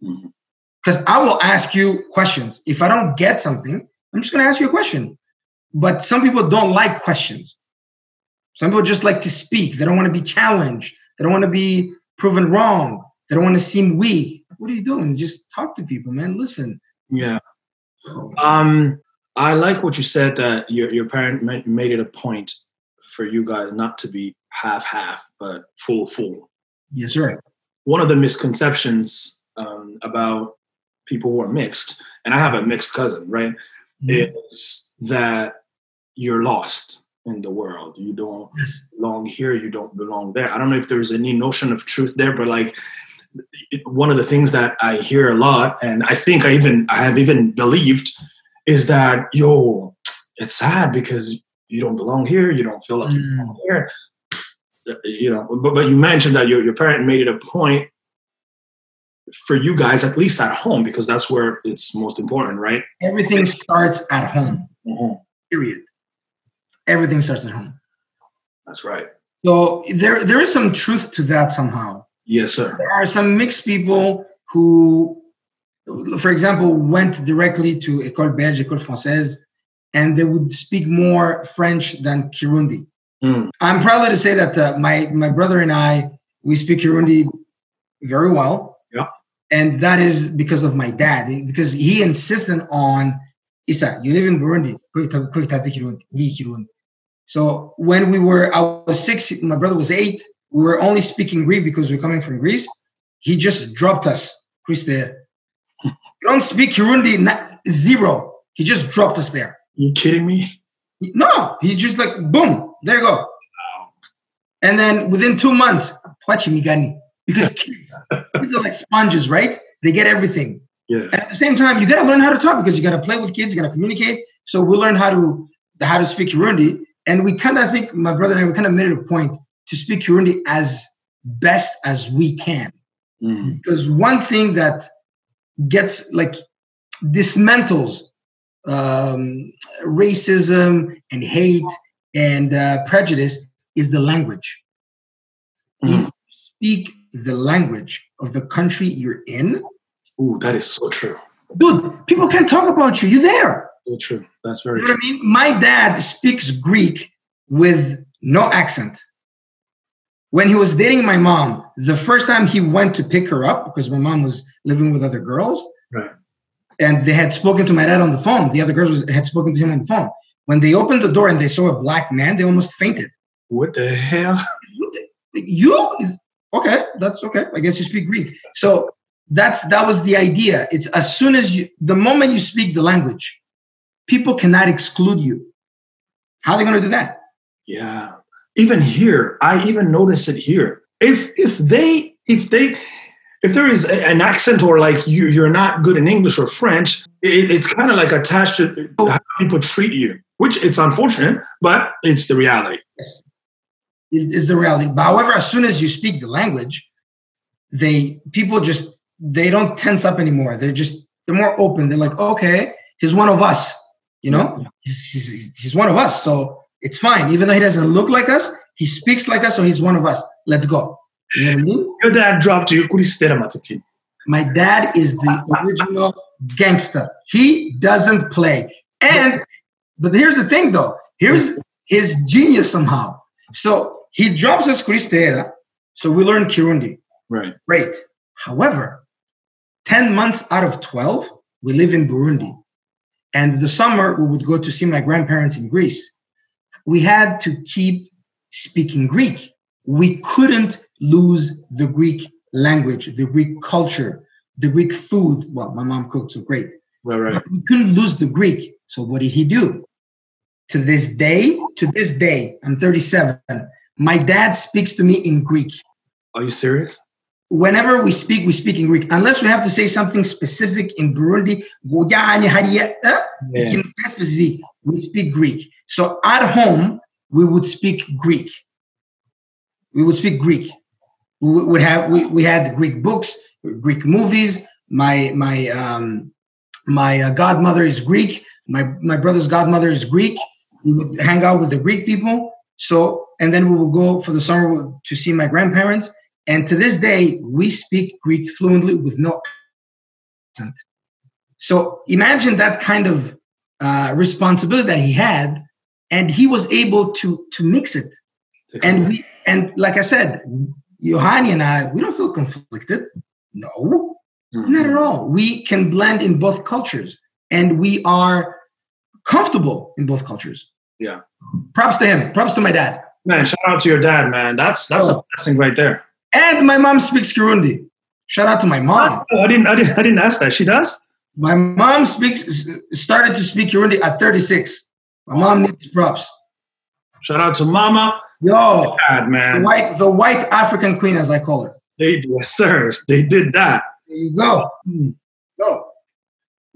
Because mm-hmm. I will ask you questions. If I don't get something, I'm just gonna ask you a question. But some people don't like questions. Some people just like to speak. They don't want to be challenged. They don't want to be proven wrong. They don't want to seem weak. What are you doing? Just talk to people, man. Listen. Yeah. Um, I like what you said that your your parent made it a point for you guys not to be half half, but full full. Yes, sir. One of the misconceptions um, about people who are mixed, and I have a mixed cousin, right, mm-hmm. is that you're lost in the world. You don't belong here. You don't belong there. I don't know if there's any notion of truth there, but like one of the things that I hear a lot, and I think I even I have even believed, is that yo, it's sad because you don't belong here. You don't feel like mm. you belong here. You know, but, but you mentioned that your, your parent made it a point for you guys, at least at home, because that's where it's most important, right? Everything starts at home. Mm-hmm. Period. Everything starts at home. That's right. So there, there is some truth to that somehow. Yes, sir. There are some mixed people who, for example, went directly to École Belge, École Française, and they would speak more French than Kirundi. Mm. I'm proud to say that uh, my my brother and I we speak Kirundi very well. Yeah. And that is because of my dad, because he insisted on Isa, you live in Burundi. So when we were, I was six, my brother was eight. We were only speaking Greek because we are coming from Greece. He just dropped us. Chris there. Don't speak Kirundi, zero. He just dropped us there. You kidding me? No, he's just like boom, there you go. And then within two months, Pachimigani, because kids, [LAUGHS] kids are like sponges, right? They get everything. Yeah. And at the same time, you got to learn how to talk because you got to play with kids, you got to communicate. So we learned how to how to speak Kirundi, and we kind of think my brother and I we kind of made it a point to speak Kirundi as best as we can. Mm-hmm. Because one thing that gets like dismantles um, racism and hate and uh, prejudice is the language. Mm-hmm. If you speak the language of the country you're in, Ooh, that is so true. Dude, people can talk about you. You're there. So true. That's very you know true. I mean? My dad speaks Greek with no accent. When he was dating my mom, the first time he went to pick her up, because my mom was living with other girls, right. and they had spoken to my dad on the phone. The other girls was, had spoken to him on the phone. When they opened the door and they saw a black man, they almost fainted. What the hell? You okay? That's okay. I guess you speak Greek. So that's that was the idea it's as soon as you the moment you speak the language people cannot exclude you how are they going to do that yeah even here i even notice it here if if they if they if there is an accent or like you you're not good in english or french it, it's kind of like attached to oh. how people treat you which it's unfortunate but it's the reality yes it is the reality but however as soon as you speak the language they people just they don't tense up anymore. They're just they're more open. They're like, okay, he's one of us. You know, he's, he's, he's one of us. So it's fine. Even though he doesn't look like us, he speaks like us, so he's one of us. Let's go. You know what I mean? Your dad dropped you. My dad is the original gangster. He doesn't play. And But here's the thing, though. Here's his genius somehow. So he drops us Kristera, so we learn Kirundi. Right. Great. However, 10 months out of 12, we live in Burundi. And the summer, we would go to see my grandparents in Greece. We had to keep speaking Greek. We couldn't lose the Greek language, the Greek culture, the Greek food. Well, my mom cooked, so great. Right, right. But we couldn't lose the Greek. So what did he do? To this day, to this day, I'm 37. My dad speaks to me in Greek. Are you serious? Whenever we speak, we speak in Greek. Unless we have to say something specific in Burundi, Yeah. specific, we speak Greek. So at home, we would speak Greek. We would speak Greek. We would would have we, we had Greek books, Greek movies. My my um, my uh, godmother is Greek. My my brother's godmother is Greek. We would hang out with the Greek people. So and then we will go for the summer to see my grandparents. And to this day, we speak Greek fluently with no accent. So imagine that kind of uh, responsibility that he had, and he was able to to mix it. And we and like I said, Johanni and I, we don't feel conflicted. No, not at all. We can blend in both cultures, and we are comfortable in both cultures. Yeah. Props to him. Props to my dad. Man, shout out to your dad, man. That's that's a Oh. blessing right there. And my mom speaks Kirundi. Shout out to my mom. Oh, I didn't I didn't I didn't ask that. She does? My mom speaks started to speak Kirundi at 36. My mom needs props. Shout out to Mama. Yo, Dad, the man. white, the white African queen, as I call her. They yes, sir. They did that. There you go. Hmm.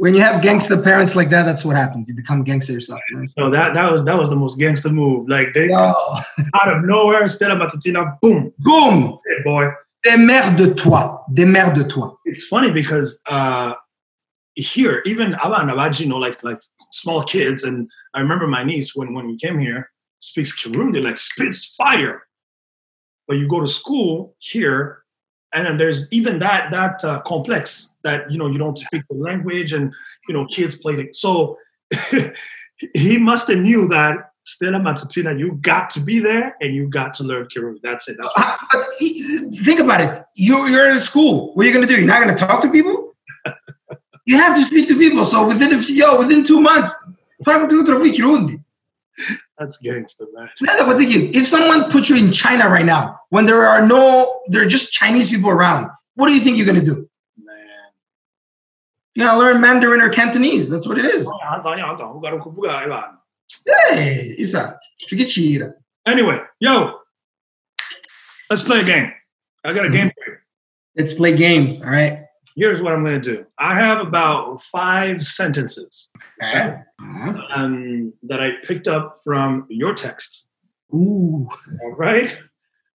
When you have gangster parents like that, that's what happens. You become gangster yourself. You know? So that that was that was the most gangster move. Like they Yo, [LAUGHS] out of nowhere, Stella Matutina, boom, boom. hey boy. Démerde toi. Démerde de toi. It's funny because uh here, even Abanabaji, you know, like like small kids, and I remember my niece when when we came here speaks Kirundi, like spits fire. But you go to school here, and there's even that that uh, complex that you know you don't speak the language, and you know kids play it. So [LAUGHS] he must have knew that Stella Matutina, you got to be there and you got to learn Kirundi. That's it. That's Uh, But think about it. You're, you're in school. What are you going to do? You're not going to talk to people? [LAUGHS] you have to speak to people. So within a few, yo, within two months, fala com outro Kirundi. [LAUGHS] that's gangster, man. But think you, if someone put you in China right now, when there are no, there are just Chinese people around, what do you think you're going to do? Man. You gotta learn Mandarin or Cantonese. That's what it is. Hey, Isa. Anyway, yo, let's play a game. I got a game mm-hmm. for you. Let's play games. All right. Here's what I'm going to do. I have about five sentences Okay. Uh-huh. um, that I picked up from your texts. Ooh, All right.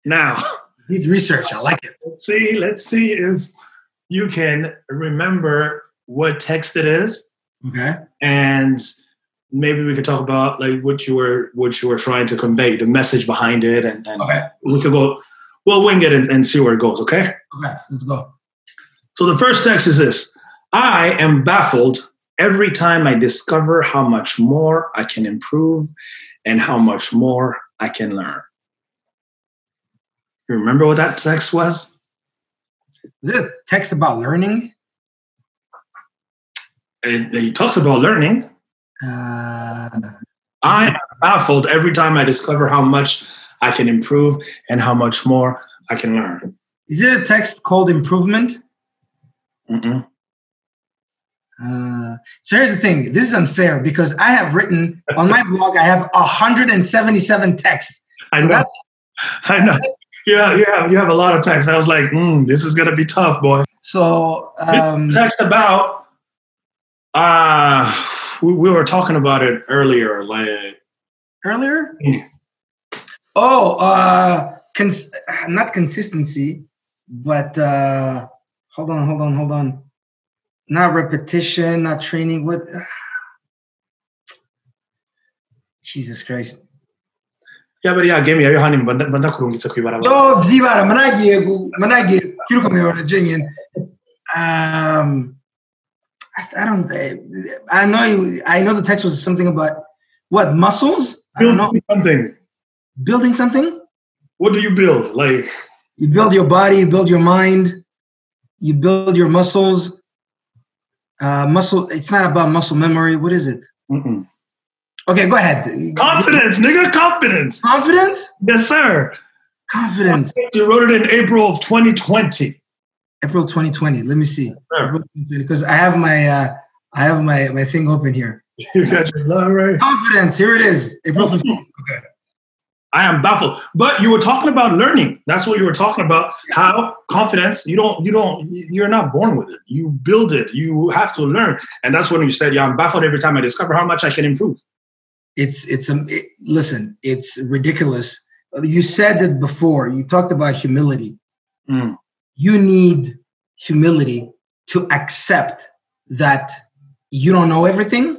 Now, need research. I like it. let's see. Let's see if you can remember what text it is, Okay. and maybe we could talk about like what you were what you were trying to convey, the message behind it, and, and Okay. we could go. We'll wing it and, and see where it goes. Okay. Okay. Let's go. So the first text is this I am baffled every time I discover how much more I can improve and how much more I can learn. You remember what that text was? Is it a text about learning? It, he talks about learning. Uh, I am baffled every time I discover how much I can improve and how much more I can learn. is it a text called improvement? Mm-mm. Uh, so here's the thing. This is unfair because I have written on my [LAUGHS] blog. I have 177 texts. I So know. [LAUGHS] I know. Yeah, yeah, you have a lot of text. I was like, mm, this is gonna be tough, boy. so. Um, text about uh we, we were talking about it earlier like earlier. Yeah. Oh, uh, cons- not consistency, but uh, hold on, hold on, hold on. Not repetition, not training. What? [SIGHS] Jesus Christ. yaba game ya yohani mba nda- mba ndakurungitse kwibarabara Yo, vyibara managiye managiye kwiruka muyobora jenyine. Um, I, I don't. I know. You, I know the text was something about What muscles? I don't know. Building something. Building something. What do you build? Like You build your body. You build your mind. You build your muscles. Uh, muscle. It's not about muscle memory. What is it? mm-mm. Okay, go ahead. confidence, nigga, confidence. Confidence. Yes, sir. Confidence. You wrote it in April of 2020. April 2020. Let me see. Sure. Because I have my uh, I have my my thing open here. You got your love right. Confidence. Here it is. April 15th. Okay. I am baffled. But you were talking about learning. That's what you were talking about. How confidence, you don't, you don't, you're not born with it. You build it. You have to learn. And that's when you said, yeah, I'm baffled every time I discover how much I can improve. It's it's um. It, listen, it's ridiculous. You said it before. You talked about humility. Mm. You need humility to accept that you don't know everything,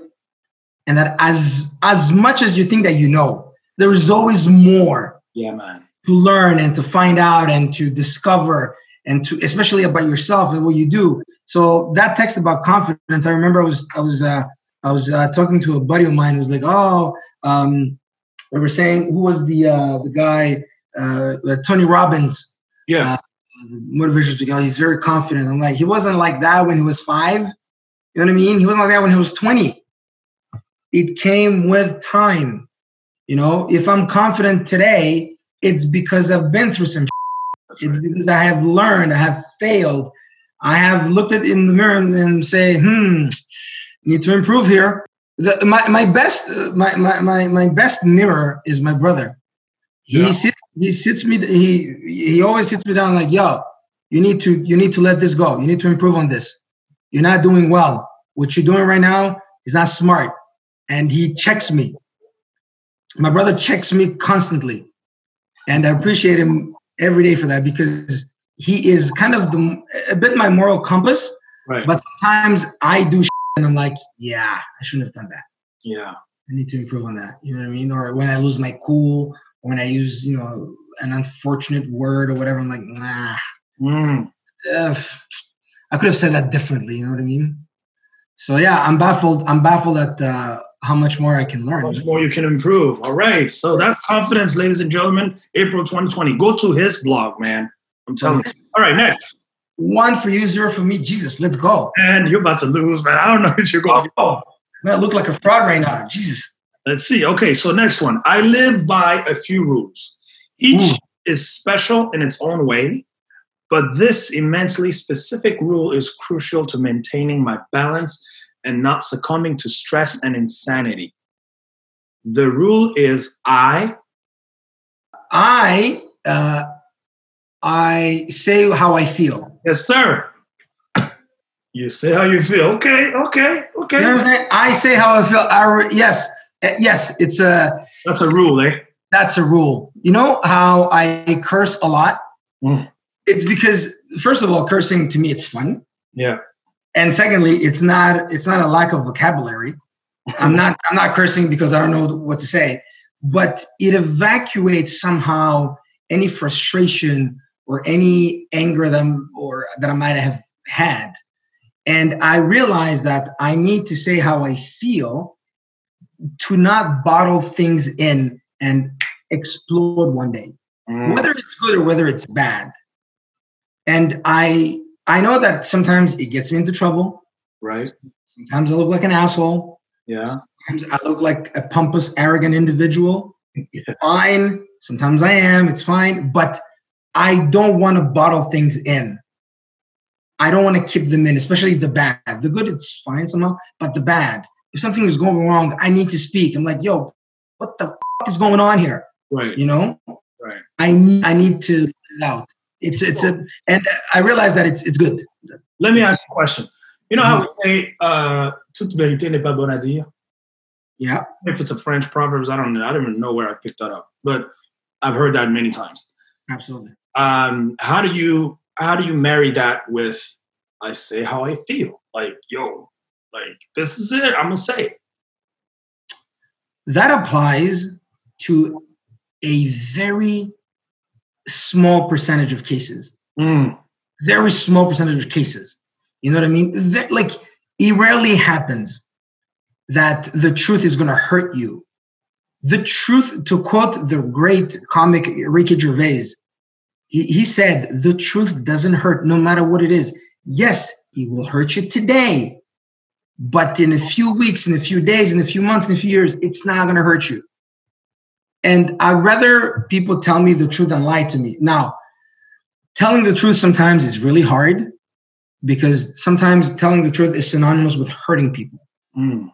and that as as much as you think that you know, there is always more Yeah, man. to learn and to find out and to discover and to especially about yourself and what you do. So that text about confidence, I remember I was I was uh, I was uh, talking to a buddy of mine who was like, oh, um, we were saying who was the uh, the guy uh, uh, Tony Robbins, Yeah. Uh, the motivational speaker. He's very confident. I'm like, he wasn't like that when he was five. You know what I mean? He wasn't like that when he was 20. It came with time. You know, if I'm confident today, it's because I've been through some. That's It's because I have learned, I have failed, I have looked at in the mirror and, say, hmm, need to improve here. The, my, my best my, my, my, my best mirror is my brother. He Yeah. sits he sits me he he always sits me down like, yo, you need to you need to let this go. You need to improve on this. You're not doing well. What you're doing right now is not smart. And he checks me. My brother checks me constantly. And I appreciate him every day for that because he is kind of the a bit my moral compass. Right. But sometimes I do shit and I'm like, yeah, I shouldn't have done that. yeah. I need to improve on that. You know what I mean? Or when I lose my cool, when I use, you know, an unfortunate word or whatever, I'm like, nah, Mm. ugh, I could have said that differently. You know what I mean? So yeah, I'm baffled. I'm baffled at uh, how much more I can How learn. much more you can improve. All right. So that's confidence, ladies and gentlemen. April 2020. Go to his blog, man. I'm telling you. All right, next. One for you, zero for me. Jesus, let's go. And you're about to lose, man. I don't know [LAUGHS] if you're going. to Oh, man, I look like a fraud right now. Jesus. Let's see. Okay, so next one. I live by a few rules. Each Ooh. is special in its own way, but this immensely specific rule is crucial to maintaining my balance and not succumbing to stress and insanity. The rule is I, I uh, I say how I feel. yes, sir. You say how you feel. Okay, okay, okay. You know what I'm saying? I say how I feel. I yes, uh, yes. It's a That's a rule, eh? that's a rule. You know how I curse a lot? Mm. It's because first of all, cursing to me it's fun, Yeah. And secondly, it's not it's not a lack of vocabulary. I'm not I'm not cursing because I don't know what to say, but it evacuates somehow any frustration or any anger that I'm, or that I might have had. And I realized that I need to say how I feel to not bottle things in and explode one day Mm. whether it's good or whether it's bad. And I I know that sometimes it gets me into trouble. Right. Sometimes I look like an asshole. Yeah. Sometimes I look like a pompous, arrogant individual. Yeah. Fine. Sometimes I am. It's fine. But I don't want to bottle things in. I don't want to keep them in, especially the bad. The good, it's fine somehow, but the bad. If something is going wrong, I need to speak. I'm like, yo, what the f- is going on here? Right. You know? Right. I need I need to let it out. It's it's a and I realize that it's it's good. Let me ask you a question. You know how we say uh, toute vérité n'est pas bonne à dire? Yeah. If it's a French proverb, I don't know. I don't even know where I picked that up, but I've heard that many times. Absolutely. Um, how do you how do you marry that with I say how I feel? Like, yo, like this is it. I'm gonna say it. That applies to a very small percentage of cases. Mm, Very small percentage of cases. You know what I mean? Ve- like it rarely happens that the truth is going to hurt you the truth, to quote the great comic Ricky Gervais, he, he said, the truth doesn't hurt no matter what it is. Yes, it will hurt you today, but in a few weeks, in a few days, in a few months, in a few years, it's not going to hurt you. And I'd rather people tell me the truth than lie to me. Now, telling the truth sometimes is really hard because sometimes telling the truth is synonymous with hurting people. Mm.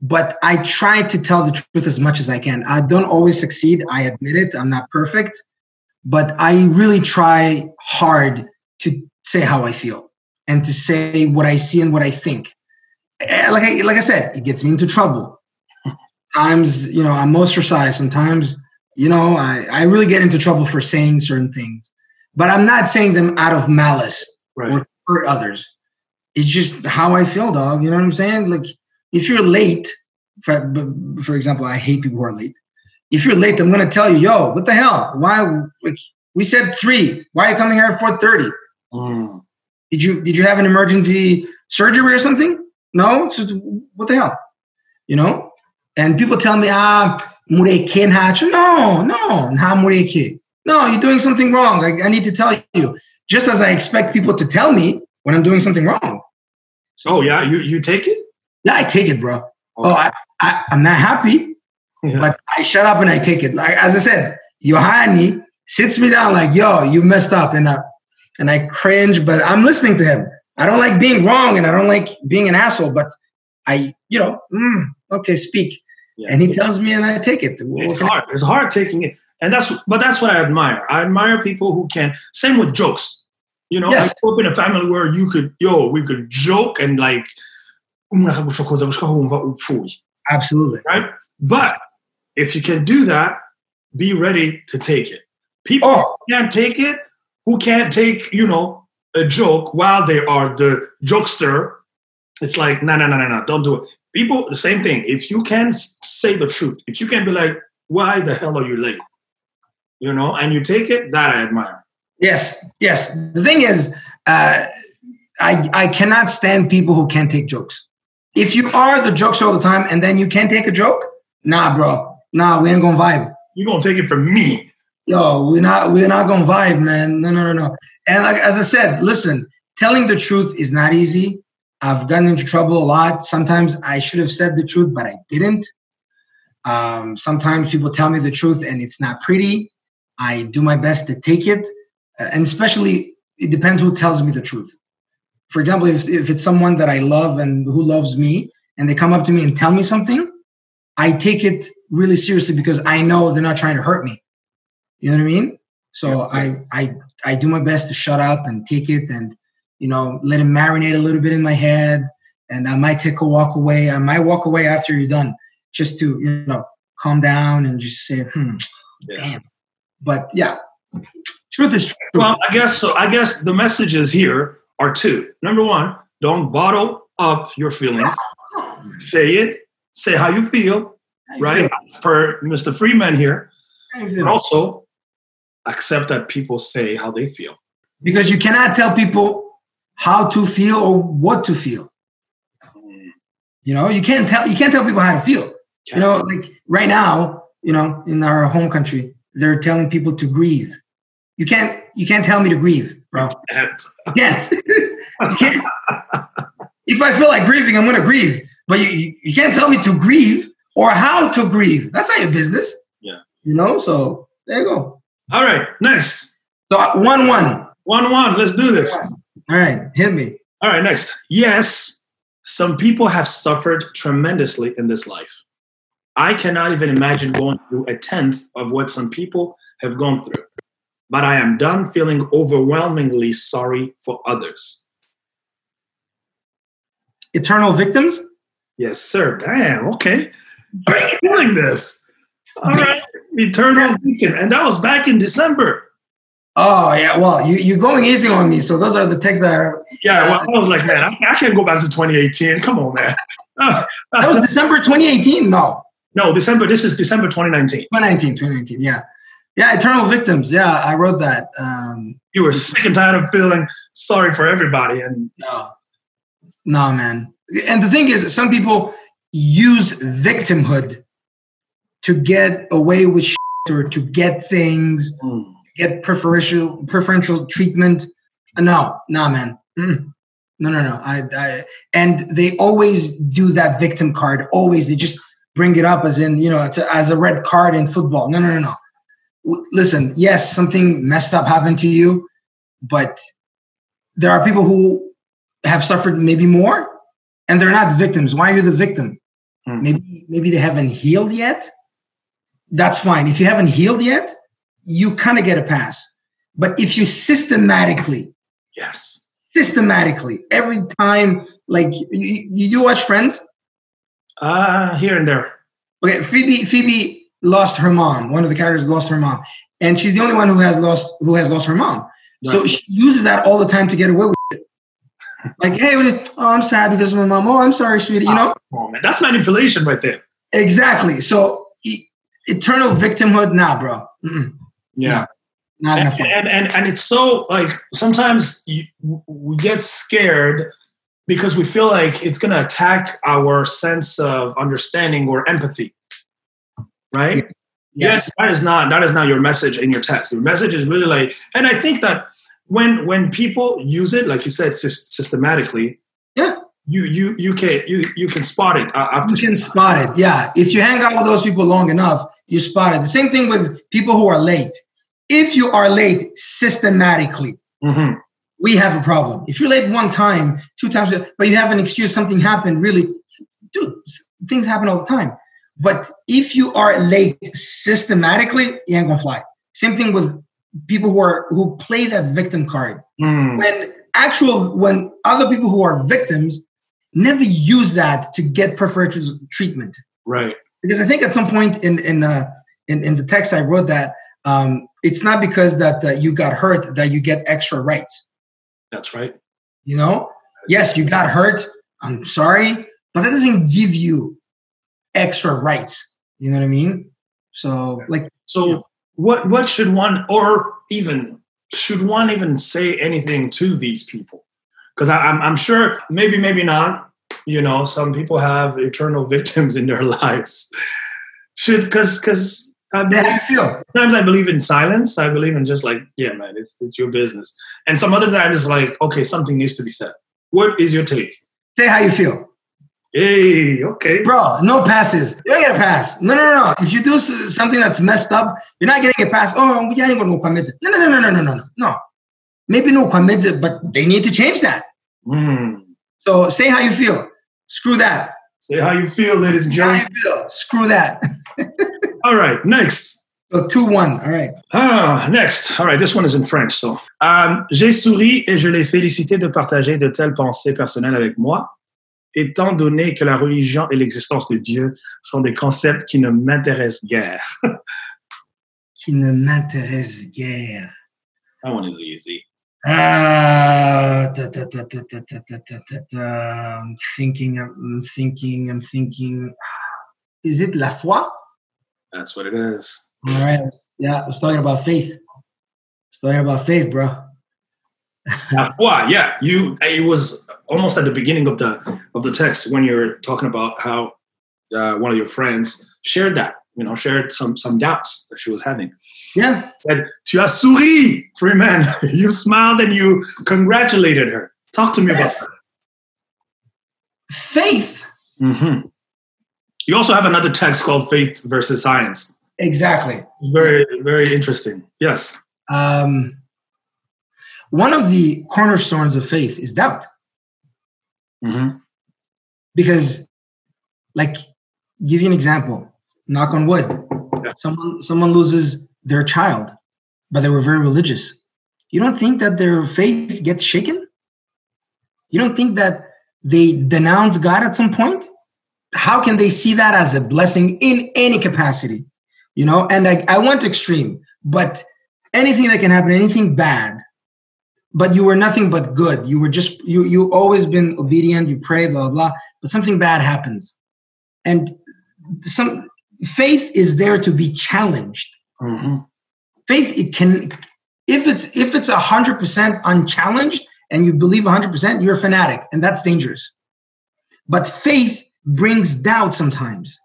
But I try to tell the truth as much as I can. I don't always succeed. I admit it. I'm not perfect. But I really try hard to say how I feel and to say what I see and what I think. Eh, like I, like I said, it gets me into trouble. Times, you know, I'm ostracized. Sometimes, you know, I, I really get into trouble for saying certain things. But I'm not saying them out of malice right. or hurt others. It's just how I feel, dog. You know what I'm saying? Like, if you're late, for, for example, I hate people who are late. If you're late, I'm gonna tell you, yo, what the hell? Why? Like, we said three. Why are you coming here at 4:30? Mm. Did you did you have an emergency surgery or something? No. Just, what the hell? You know. And people tell me, ah, mureke No, no, na mureke. No, you're doing something wrong. I, I need to tell you. Just as I expect people to tell me when I'm doing something wrong. So, oh yeah, you you take it? Yeah, I take it, bro. Okay. Oh, I, I I'm not happy, yeah. but I shut up and I take it. Like as I said, Yohani sits me down like, yo, you messed up, and I and I cringe, but I'm listening to him. I don't like being wrong, and I don't like being an asshole, but I, you know, mm, okay, speak. Yeah. And he tells me, and I take it. It's hard. It's hard taking it and that's but that's what I admire. I admire people who can. Same with jokes. You know, yes. I grew up in a family where you could, yo, we could joke and like, absolutely right. But if you can do that, be ready to take it. People oh. can't take it who can't take, you know, a joke while they are the jokester. It's like, no, no, no, no, no, don't do it. People, the same thing. If you can say the truth, if you can be like, why the hell are you late? you know, and you take it, that I admire. Yes, yes. The thing is, uh, I I cannot stand people who can't take jokes. If you are the jokes all the time and then you can't take a joke, nah, bro, nah, we ain't gonna vibe. You gonna take it from me? Yo, we're not we're not gonna vibe, man. No, no, no, no. And like as I said, listen, telling the truth is not easy. I've gotten into trouble a lot. Sometimes I should have said the truth, but I didn't. Um, sometimes people tell me the truth and it's not pretty. I do my best to take it, uh, and especially it depends who tells me the truth. For example, if, if it's someone that I love and who loves me, and they come up to me and tell me something, I take it really seriously because I know they're not trying to hurt me. You know what I mean? So yeah. I I I do my best to shut up and take it and you know let it marinate a little bit in my head. And I might take a walk away. I might walk away after you're done, just to you know calm down and just say, hmm, yes. damn, but yeah, truth is true. Well, I guess so. I guess the messages here are two. Number one, don't bottle up your feelings. Say it. Say how you feel. How you right? Feel. Per Mr. Freeman here. And also, accept that people say how they feel. Because you cannot tell people how to feel or what to feel. Mm. You know, you can't tell you can't tell people how to feel. You know, like right now, you know, in our home country, they're telling people to grieve. You can't you can't tell me to grieve, bro. You can't. you can't. [LAUGHS] if I feel like grieving, I'm gonna grieve. But you, you can't tell me to grieve or how to grieve. That's not your business. Yeah. You know, so there you go. All right, next. So one one. One one. Let's do this. All right, hit me. All right, next. Yes, some people have suffered tremendously in this life. I cannot even imagine going through a tenth of what some people have gone through. But I am done feeling overwhelmingly sorry for others. Eternal victims? Yes, sir. Damn, okay. I'm feeling this. All right. [LAUGHS] Eternal victim. And that was back in December. Oh yeah, well you you're going easy on me. So those are the texts that are. Yeah, well, I was like, man, I, I can't go back to 2018. Come on, man. [LAUGHS] that was December 2018. No. No, December. This is December 2019. 2019, 2019. Yeah, yeah. Eternal victims. Yeah, I wrote that. Um, you were sick and tired of feeling sorry for everybody, and no, no, man. And the thing is, some people use victimhood to get away with shit or to get things, Mm. Get preferential preferential treatment. No, nah, man. No, no, no. I, I and they always do that victim card. Always, they just bring it up as in you know, as a red card in football. No, no, no, no. W- Listen, yes, something messed up happened to you, but there are people who have suffered maybe more, and they're not victims. Why are you the victim? Hmm. Maybe maybe they haven't healed yet. That's fine. If you haven't healed yet, you kind of get a pass. But if you systematically Yes. systematically every time like you, you do watch friends Uh, here and there. okay phoebe phoebe lost her mom one of the characters lost her mom and she's the only one who has lost who has lost her mom so she uses that all the time to get away with it like hey oh i'm sad because of my mom oh i'm sorry sweetie you know Oh, man. That's manipulation right there. exactly so eternal victimhood nah bro Mm-mm. Yeah. not and, enough and and and it's so like sometimes you, we get scared because we feel like it's going to attack our sense of understanding or empathy. Right? Yes yeah, that is not that is not your message in your text. Your message is really like and i think that when when people use it like you said sys- systematically Yeah. you you you can you you can spot it uh, after you can spot it yeah. If you hang out with those people long enough you spot it the same thing with people who are late. If you are late systematically Mhm. we have a problem. If you're late one time two times but you have an excuse something happened really dude things happen all the time. But if you are late systematically you ain't gonna fly. Same thing with people who are who play that victim card. Mm. when actual when other people who are victims never use that to get preferential treatment. Right because I think at some point in in uh, in, in the text I wrote that um, it's not because that uh, you got hurt that you get extra rights. that's right You know, yes, you got hurt. I'm sorry, but that doesn't give you extra rights. You know what I mean? So like, So Yeah. what what should one or even should one even say anything to these people? Because I'm I'm sure maybe maybe not. You know, some people have eternal [LAUGHS] victims in their lives. Should because because how do you feel? sometimes I believe in silence. I believe in just like yeah, man, it's it's your business. And some other times it's like okay, something needs to be said. What is your take? Say how you feel, Hey, okay. bro. No passes. You don't get a pass. No, no, no, no. If you do something that's messed up, you're not getting a pass. Oh, yeah, I ain't gonna no commit. No, no, no, no, no, no, no, no. No. Maybe no commit, but they need to change that. Hmm. So say how you feel. Screw that. Say how you feel, ladies and How gentlemen. you feel. Screw that. [LAUGHS] All right, next. So two one. All right. Ah, next. All right, this one is in French. So, um, j'ai souri et je l'ai félicité de partager de telles pensées personnelles avec moi, étant donné que la religion et l'existence de Dieu sont des concepts qui ne m'intéressent guère. [LAUGHS] Qui ne m'intéresse guère. That one is easy. Uh, da, da, da, I'm thinking, I'm thinking, I'm thinking. Is it La Foi? That's what it is. All right. Yeah, I was talking about faith. I was talking about faith, bro. La Foi, yeah. You it was almost at the beginning of the of the text when you're talking about how uh, one of your friends shared that. You know, shared some some doubts that she was having. Yeah. said, Tu as souri, Freeman. [LAUGHS] you smiled and you congratulated her. Talk to me Yes. about Faith. that. hmm You also have another text called Faith versus Science. Exactly. Very, very interesting. Yes. Um, one of the cornerstones of faith is doubt. Mm-hmm. because like give you an example knock on wood. Yeah. someone someone loses their child but they were very religious. You don't think that their faith gets shaken? You don't think that they denounce god at some point? How can they see that as a blessing in any capacity? You know and i, I went extreme but anything that can happen anything bad but you were nothing but good. You were just you you always been obedient you pray blah blah blah but something bad happens. And some faith is there to be challenged hmm faith it can if it's if it's a hundred percent unchallenged and you believe a hundred percent you're a fanatic and that's dangerous but faith brings doubt sometimes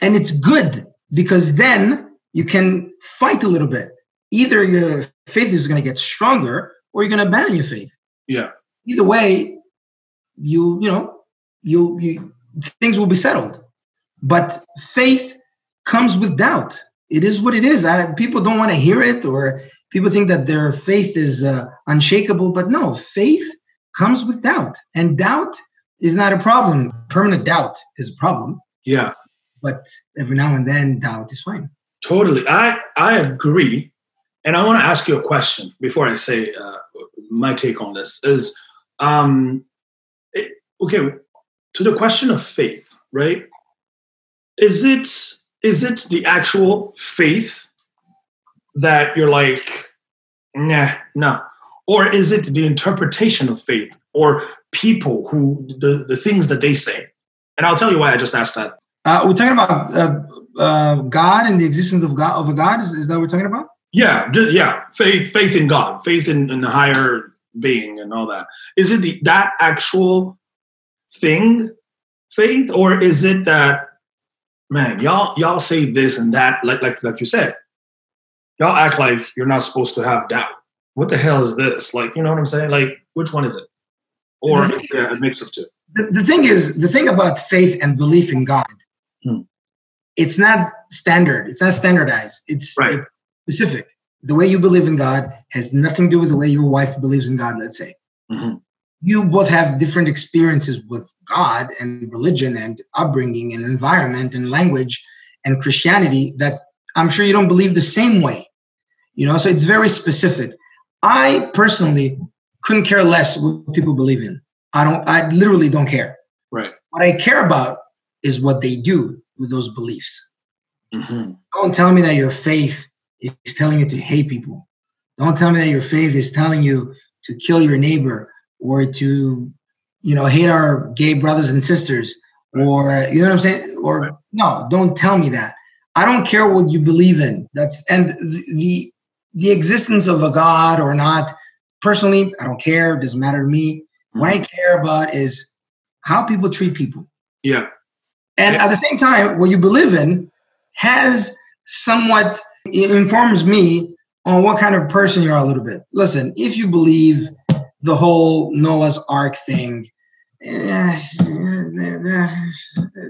and it's good because then you can fight a little bit. Either your faith is going to get stronger or you're going to abandon your faith. Yeah. Either way, you you know you you things will be settled. But faith comes with doubt. It is what it is. I, people don't want to hear it, or people think that their faith is uh, unshakable. But no, faith comes with doubt, and doubt is not a problem. Permanent doubt is a problem. Yeah. But every now and then, doubt is fine. Totally. I, I agree. And I want to ask you a question before I say uh, my take on this is, um, it, okay, to the question of faith, right? Is it, is it the actual faith that you're like, nah, no. Or is it the interpretation of faith or people who, the, the things that they say? And I'll tell you why I just asked that. Uh, we're talking about uh, uh, God and the existence of God of a God. Is, is that what we're talking about? Yeah, yeah. Faith, faith in God, faith in, in the higher being, and all that. Is it the, that actual thing, faith, or is it that man, y'all y'all say this and that, like like like you said, y'all act like you're not supposed to have doubt. What the hell is this? Like, you know what I'm saying? Like, which one is it? Or yeah, a mix of two. The, the thing is, the thing about faith and belief in God Hmm. it's not standard. It's not standardized. It's, Right. it's specific. The way you believe in God has nothing to do with the way your wife believes in God. Let's say Mhm. You both have different experiences with God and religion and upbringing and environment and language and Christianity that I'm sure you don't believe the same way. You know, so it's very specific. I personally couldn't care less what people believe in. I don't. I literally don't care. Right. What I care about is what they do with those beliefs. Mhm. Don't tell me that your faith is telling you to hate people. Don't tell me that your faith is telling you to kill your neighbor or to, you know, hate our gay brothers and sisters or you know what I'm saying? Or no, don't tell me that. I don't care what you believe in. That's and the the, existence of a God or not. Personally, I don't care. It doesn't matter to me. What I mm-hmm. care about is how people treat people. Yeah. And Yeah. at the same time, what you believe in has somewhat it informs me on what kind of person you are a little bit. Listen, if you believe the whole Noah's Ark thing, eh,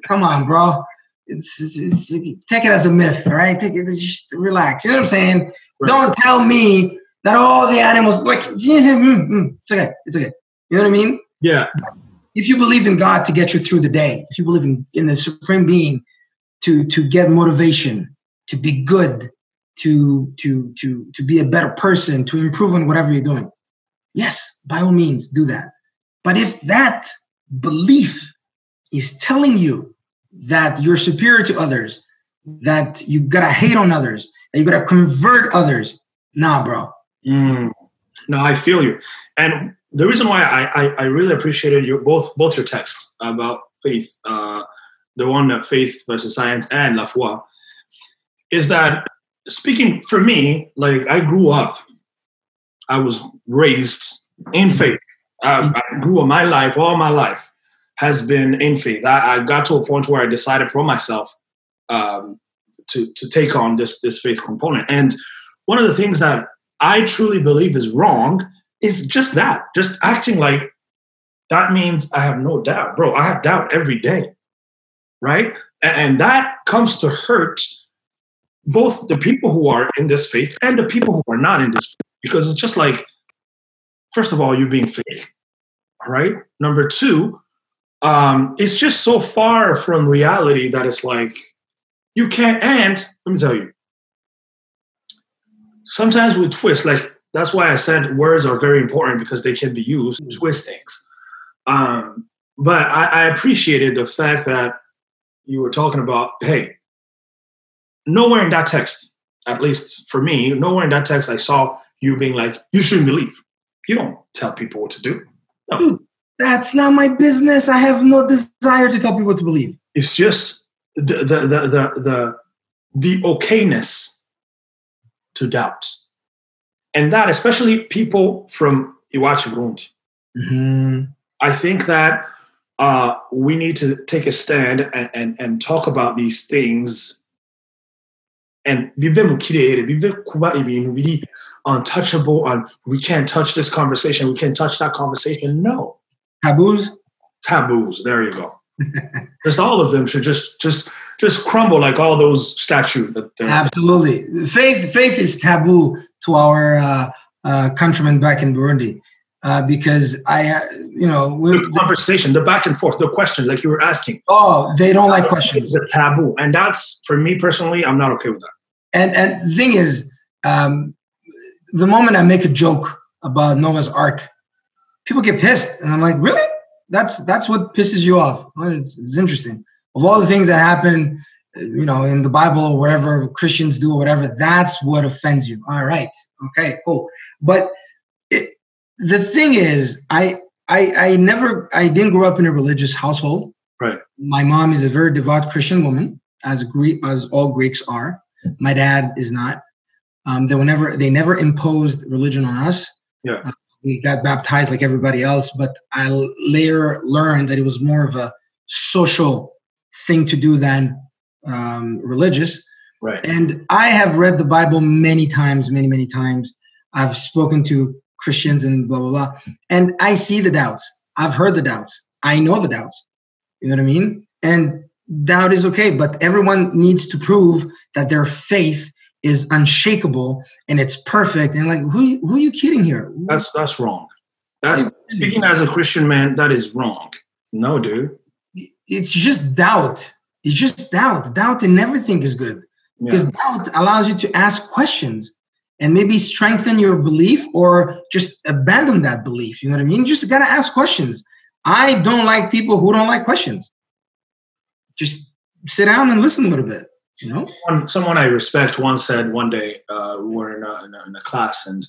come on, bro. It's, it's, it's take it as a myth, all right? Take it, just relax. You know what I'm saying? Right. Don't tell me that all the animals like [LAUGHS] mm, mm, it's okay, it's okay. You know what I mean? Yeah. if you believe in God to get you through the day, if you believe in, in the supreme being to to get motivation, to be good, to to to to be a better person, to improve on whatever you're doing, yes, by all means, do that. But if that belief is telling you that you're superior to others, that you gotta hate on others, that you gotta convert others, nah, bro. Mm. No, I feel you. And the reason why I, I, I really appreciated your both both your texts about faith, uh, the one that faith versus science and la foi, is that speaking for me, like I grew up, I was raised in faith. I, I grew up my life, all my life has been in faith. I, I got to a point where I decided for myself um, to to take on this this faith component. And one of the things that I truly believe is wrong is just that, just acting like that means I have no doubt, bro. I have doubt every day, right? And that comes to hurt both the people who are in this faith and the people who are not in this faith, because it's just like, first of all, you're being fake, all right? Number two, um, it's just so far from reality that it's like you can't. And let me tell you, sometimes we twist like that's why i said words are very important because they can be used to twist things um, but I, I appreciated the fact that you were talking about hey nowhere in that text at least for me nowhere in that text i saw you being like you shouldn't believe you don't tell people what to do Dude, that's not my business. I have no desire to tell people what to believe. it's just the the the the the, the okayness to doubt and that especially people from iwachi burundi Mm-hmm. I think that uh, we need to take a stand and, and, and talk about these things and bive mu kirere bive kuba ibintu biri untouchable on we can't touch this conversation we can't touch that conversation. No. Taboos. taboos. There you go. [LAUGHS] Just all of them should just just just crumble like all those statues that Absolutely. Faith faith is taboo to our uh, uh, countrymen back in Burundi uh, because I, uh, you know, we, the conversation the back and forth the question like you were asking. Oh, they don't like questions. is a taboo. And that's for me personally i'm not okay with that And and the thing is, um, the moment I make a joke about Noah's Ark, people get pissed, and I'm like, really? That's that's what pisses you off. Well, it's, it's interesting. Of all the things that happen, you know, in the Bible or wherever Christians do or whatever, that's what offends you. All right, okay, cool. But it, the thing is, I I I never I didn't grow up in a religious household. Right. My mom is a very devout Christian woman, as Greek as all Greeks are. My dad is not. Um, they were never they never imposed religion on us. Yeah. Uh, we got baptized like everybody else, but I later learned that it was more of a social thing to do than um, religious. right And I have read the Bible many times, many, many times. I've spoken to Christians and blah, blah, blah. And I see the doubts. I've heard the doubts. I know the doubts. You know what I mean? And doubt is okay, but everyone needs to prove that their faith is unshakable and it's perfect. And like, who, who are you kidding here? that's that's wrong that's speaking as a christian man that is wrong no dude It's just doubt. It's just doubt. Doubt in everything is good. yeah. because doubt allows you to ask questions and maybe strengthen your belief or just abandon that belief you know what i mean you just gotta ask questions i don't like people who don't like questions just sit down and listen a little bit you know one, someone I respect once said one day uh, we were in a, in a, in a class and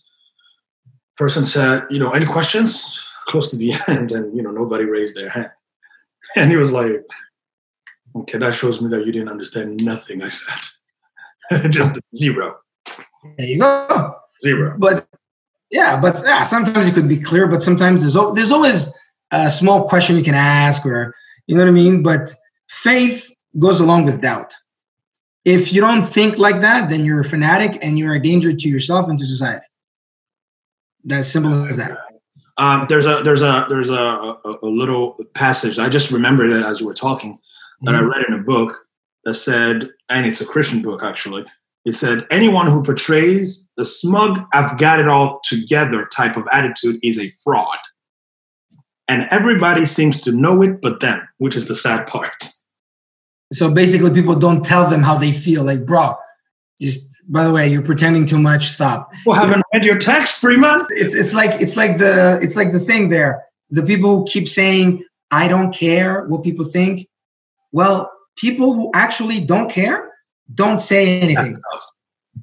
person said, you know, any questions? Close to the [LAUGHS] end, and you know nobody raised their hand, [LAUGHS] and he was like, "Okay, that shows me that you didn't understand nothing I said. [LAUGHS] Just zero, there you go zero. but yeah but yeah sometimes it could be clear but sometimes there's there's always a small question you can ask or you know what i mean but faith goes along with doubt if you don't think like that then you're a fanatic and you're a danger to yourself and to society that's simple as that Um, there's a there's a there's a, a, a little passage I just remembered it as we were talking that I read in a book that said, and it's a Christian book actually. It said, anyone who portrays the smug, I've got it all together type of attitude is a fraud. And everybody seems to know it but them, which is the sad part. So basically, people don't tell them how they feel. Like, bro, just by the way, you're pretending too much. Stop. Well, haven't read your text, Freeman? It's it's like it's like the it's like the thing there. The people who keep saying, "I don't care what people think." Well, people who actually don't care don't say anything.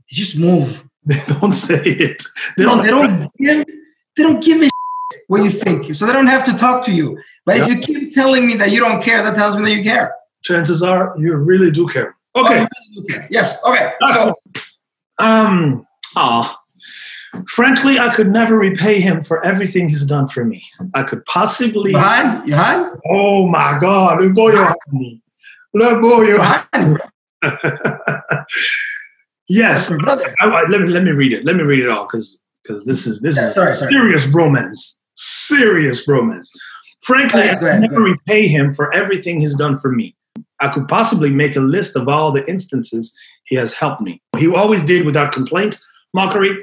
Just move. [LAUGHS] They don't say it. They don't. They don't [LAUGHS] give. They don't give a what you think, so they don't have to talk to you. But if you keep telling me that you don't care, that tells me that you care. Chances are you really do care. Okay. Oh, you really do care. Yes. Okay. So. Um, aw. Frankly, I could never repay him for everything he's done for me. I could possibly. Johan, Johan, Oh my God! Look boy, Yohani. Look boy, Johan, [LAUGHS] Yes. brother. I, I- let me let me read it. Let me read it all because because this is this Yeah, is sorry, sorry. serious bromance. Serious bromance. Frankly, I could never repay him for everything he's done for me. I could possibly make a list of all the instances he has helped me. He always did without complaint, mockery,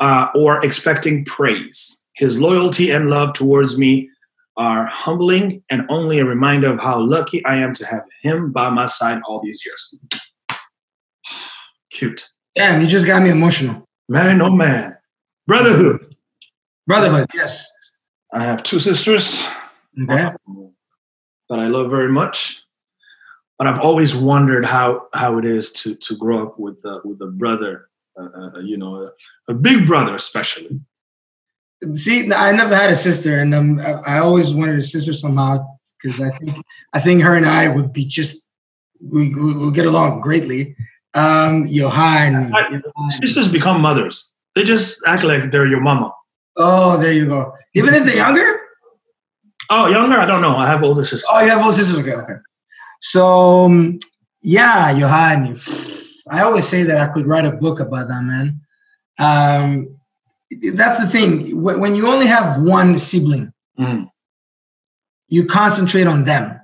uh, or expecting praise. His loyalty and love towards me are humbling and only a reminder of how lucky I am to have him by my side all these years. [SIGHS] Cute. Damn, you just got me emotional. Man, oh man. Brotherhood. Brotherhood, yes. I have two sisters Okay. that I love very much. But I've always wondered how, how it is to, to grow up with uh, with a brother, uh, uh, you know, a, a big brother especially. See, I never had a sister, and um, I always wanted a sister somehow because I think I think her and I would be just we we would get along greatly. Um, Johan. I-. Sisters become mothers. They just act like they're your mama. Oh, there you go. Even if they're younger. Oh, younger? I don't know. I have older sisters. Oh, you have both sisters. Okay, okay. So um, yeah, Johan. I always say that I could write a book about that, man. Um, that's the thing. When you only have one sibling, mm. you concentrate on them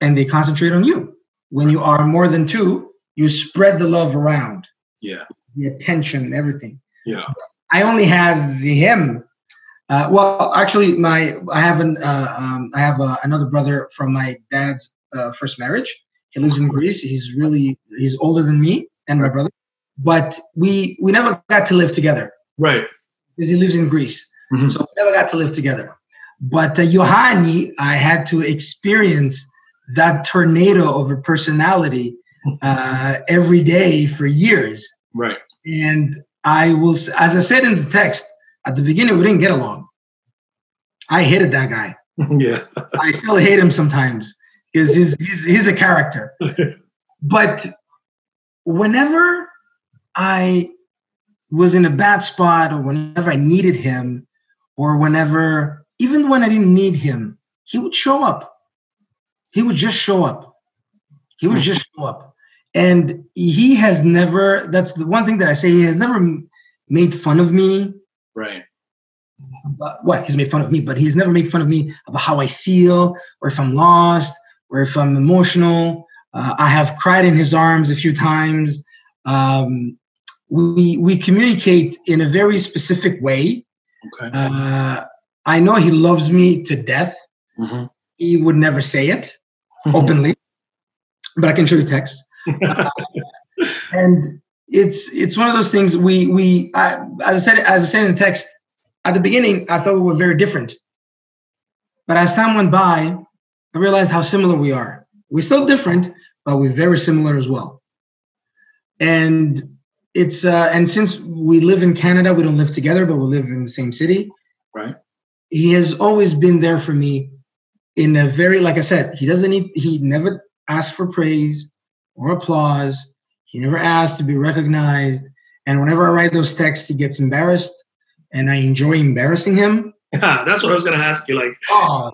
and they concentrate on you. When you are more than two, you spread the love around. Yeah. The attention, everything. Yeah. I only have him. Uh, well, actually, my I have an uh, um, I have uh, another brother from my dad's uh, first marriage. He lives in Greece. He's really he's older than me and my brother, but we we never got to live together. Right. Because he lives in Greece, mm-hmm. so we never got to live together. But uh, Yohani, I had to experience that tornado of a personality [LAUGHS] uh, every day for years. Right. And I will, as I said in the text, at the beginning we didn't get along. I hated that guy. [LAUGHS] yeah. I still hate him sometimes because he's, he's, he's a character. [LAUGHS] but whenever I was in a bad spot or whenever I needed him or whenever, even when I didn't need him, he would show up. He would just show up. He would just show up. And he has never, that's the one thing that I say, he has never made fun of me. Right. But, what? He's made fun of me, but he's never made fun of me about how I feel or if I'm lost or if I'm emotional. Uh, I have cried in his arms a few times. Um, we we communicate in a very specific way. Okay. Uh, I know he loves me to death. Mm-hmm. He would never say it [LAUGHS] openly, but I can show you text. uh, [LAUGHS] and it's it's one of those things. We we I, as I said as I said in the text at the beginning, I thought we were very different, but as time went by, I realized how similar we are. We're still different, but we're very similar as well. And it's uh, and since we live in Canada, we don't live together, but we live in the same city. Right. He has always been there for me in a very, like I said, he doesn't need, he never asked for praise or applause. He never asked to be recognized. And whenever I write those texts, he gets embarrassed, and I enjoy embarrassing him. Yeah, [LAUGHS] that's what I was going to ask you. Like, oh,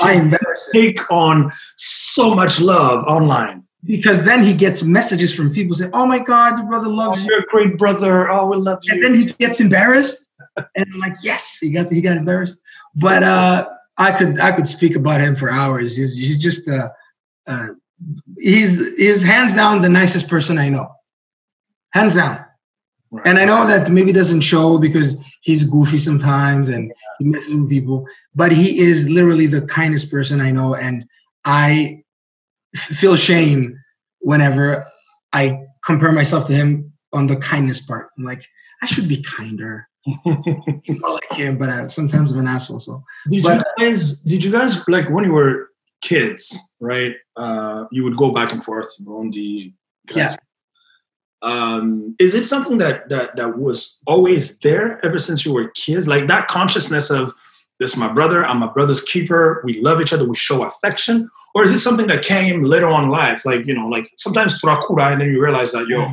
I. Take on so much love online because then he gets messages from people saying, "Oh my God, your brother loves oh, you. You're a great brother. Oh, we love you." And then he gets embarrassed, and I'm like, "Yes, he got he got embarrassed." But uh, I could I could speak about him for hours. He's he's just uh, uh, he's he's hands down the nicest person I know, hands down. Right. And I know that maybe doesn't show because he's goofy sometimes and he messes with people, but he is literally the kindest person I know, and I feel shame whenever I compare myself to him on the kindness part. I'm like, I should be kinder. [LAUGHS] Not like him, but uh, sometimes I'm an asshole. So, did but, you guys? Did you guys like when you were kids? Right, uh, you would go back and forth on the. Yeah. Um, is it something that that that was always there ever since you were kids? Like that consciousness of this is my brother, I'm my brother's keeper. We love each other. We show affection, or is it something that came later on in life? Like you know, like sometimes turakura, and then you realize that yo,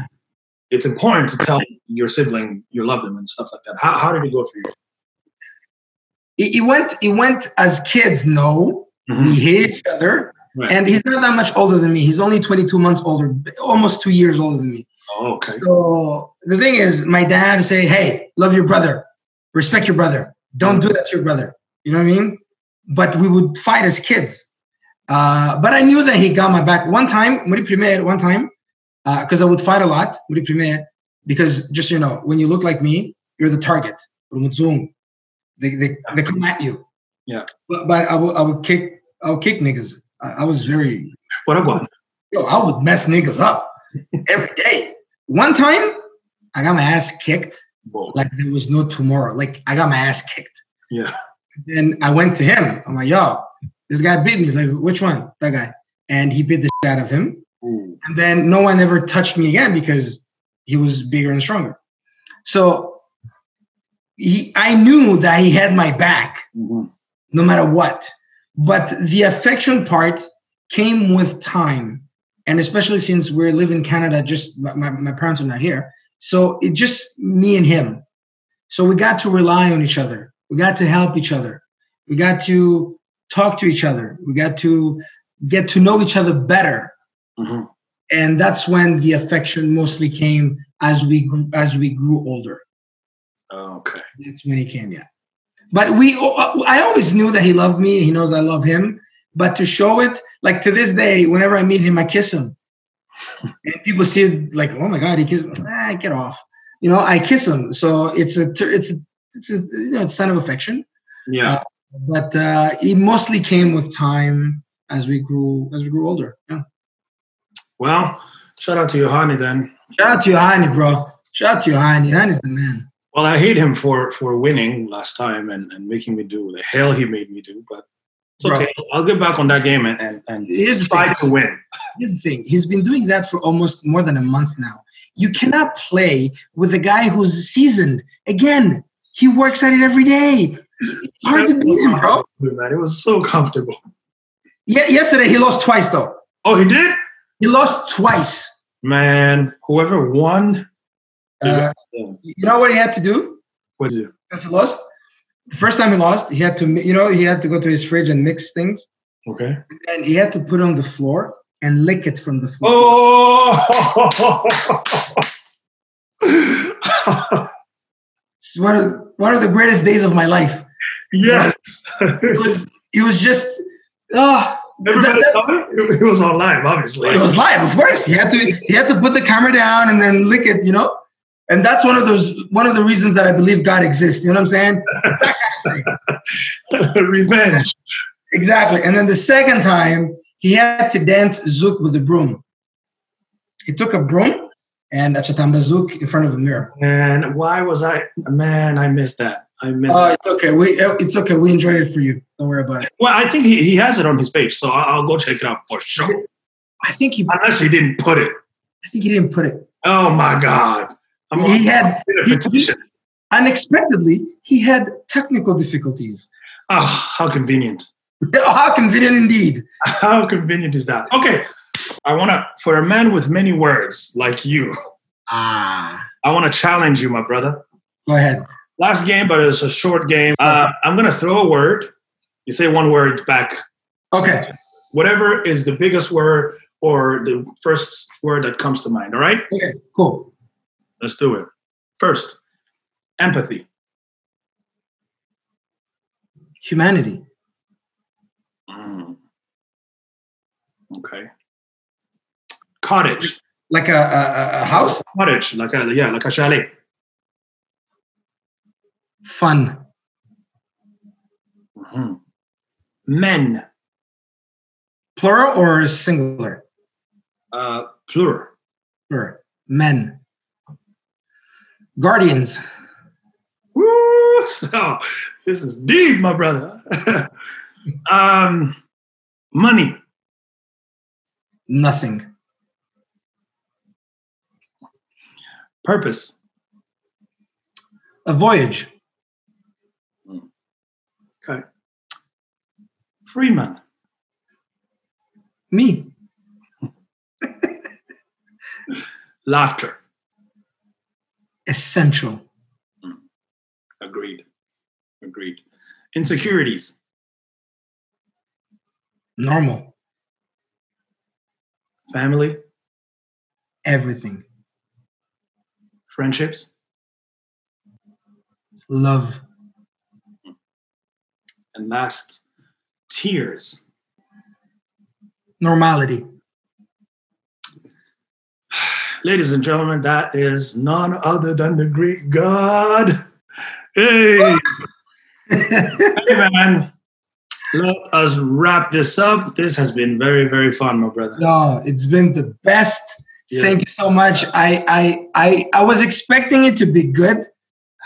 it's important to tell your sibling you love them and stuff like that. How how did it go for you? It, went. It went as kids. No, mm-hmm. we hate each other, right. and he's not that much older than me. He's only 22 months older, almost two years older than me. Oh, okay. So the thing is, my dad would say, "Hey, love your brother, respect your brother. Don't do that to your brother." You know what I mean? But we would fight as kids. Uh, but I knew that he got my back. One time, Muri Primer, one time, because uh, I would fight a lot, Muri Primer, because just you know, when you look like me, you're the target. They, they, they come at you. Yeah. But, but I, would, I would kick I would kick niggas. I, I was very what about yo, I would mess niggas up every day. One time I got my ass kicked Whoa. like there was no tomorrow. Like I got my ass kicked. Yeah. Then I went to him. I'm like, yo, this guy beat me. He's like, which one? That guy. And he beat the shit out of him. Ooh. And then no one ever touched me again because he was bigger and stronger. So he, I knew that he had my back mm-hmm. no matter what. But the affection part came with time. And especially since we're living in Canada, just my, my parents are not here. So it just me and him. So we got to rely on each other. We got to help each other. We got to talk to each other. We got to get to know each other better. Mm-hmm. and that's when the affection mostly came as we as we grew older. Okay. That's when he came, yeah. But we, I always knew that he loved me. He knows I love him. But to show it, like to this day, whenever I meet him, I kiss him, [LAUGHS] and people see it like, oh my god, he kissed. Ah, get off. You know, I kiss him. So it's a, it's a, it's a, you know, it's sign of affection. Yeah. Uh, but uh, it mostly came with time as we grew as we grew older. Yeah. Well, shout out to Yohani then. Shout out to Yohani, bro. Shout out to Yohani. Yohani's the man. Well, I hate him for for winning last time and, and making me do the hell he made me do, but it's Bro. I'll get back on that game and and, and Here's try to win. Here's the thing. He's been doing that for almost more than a month now. You cannot play with a guy who's seasoned. Again, he works at it every day. It's hard to beat him, bro. Man, it was so comfortable. Yeah, yesterday he lost twice though. Oh, he did? He lost twice. Man, whoever won, Uh, you know what he had to do? what did you? Because he lost. The first time he lost, he had to, you know, he had to go to his fridge and mix things, Okay. and he had to put it on the floor and lick it from the floor. Oh, [LAUGHS] It's one of one of the greatest days of my life. yes. It was it was just oh Everybody that- saw it? It was on live, obviously. it was live, of course. He had to he had to put the camera down and then lick it, you know. And that's one of those one of the reasons that I believe God exists. You know what I'm saying? Kind [LAUGHS] of. Revenge. Exactly. And then the second time, he had to dance zouk with a broom. He took a broom and a chatamba zouk in front of a mirror. And why was I? Man, I missed that. I missed. Uh, it's okay. We it's okay. We enjoy it for you. Don't worry about it. Well, I think he, he has it on his page, so I'll, I'll go check it out for sure. I think he Unless he didn't put it. I think he didn't put it. Oh my God! I'm He had a he- unexpectedly he had technical difficulties. Oh, how convenient! [LAUGHS] How convenient indeed. [LAUGHS] How convenient is that? Okay, I want to for a man with many words like you. Ah, I want to challenge you, my brother. go ahead. Last game, but it's a short game. Uh, I'm gonna throw a word. You say one word back. Okay. Whatever is the biggest word or the first word that comes to mind. All right, Okay. Cool. Let's do it. First, empathy. Humanity. Mm. Okay. Cottage. Like a, a, a house. Cottage, like a yeah, like a chalet. Fun. Mhm. Men, Plural or singular? uh, plural. Plural. Men. Guardians. Woo! [LAUGHS] So this is deep, my brother. [LAUGHS] um, money, Nothing. purpose. A voyage. Okay. Freeman, Me. [LAUGHS] laughter. Essential. Hmm. Agreed. Agreed. Insecurities, Normal. family, Everything. friendships, Love. Hmm. and last, tears. Normality. Ladies and gentlemen, that is none other than the Greek God. Hey, [LAUGHS] hey man. Let us wrap this up. This has been very, very fun, my brother. no, it's been the best. Yeah. Thank you so much. I, I I I was expecting it to be good.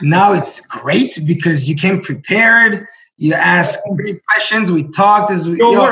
Now it's great because you came prepared. You asked great questions. We talked as we yo.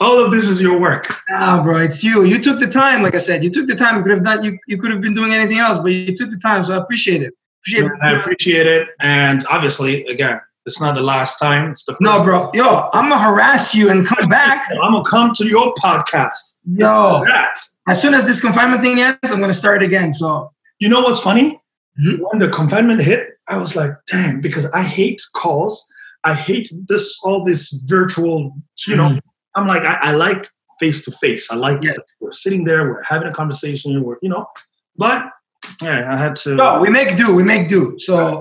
All of this is your work. Nah, bro, it's you. You took the time, like I said. You took the time. You could have done. You, you could have been doing anything else, but you took the time. So I appreciate it. Appreciate I it. appreciate it. And obviously, again, it's not the last time. It's the first No, bro. Yo, I'm gonna harass you and come back. [LAUGHS] I'm gonna come to your podcast. Yo, That. as soon as this confinement thing ends, I'm gonna start again. So You know what's funny? Mhm. When the confinement hit, I was like, damn, because I hate calls. I hate this all this virtual, you know. Mhm. I'm like, I, I like face to face. I like Yes. we're sitting there, we're having a conversation, we're you know, but yeah, I had to. No, we make do. We make do. So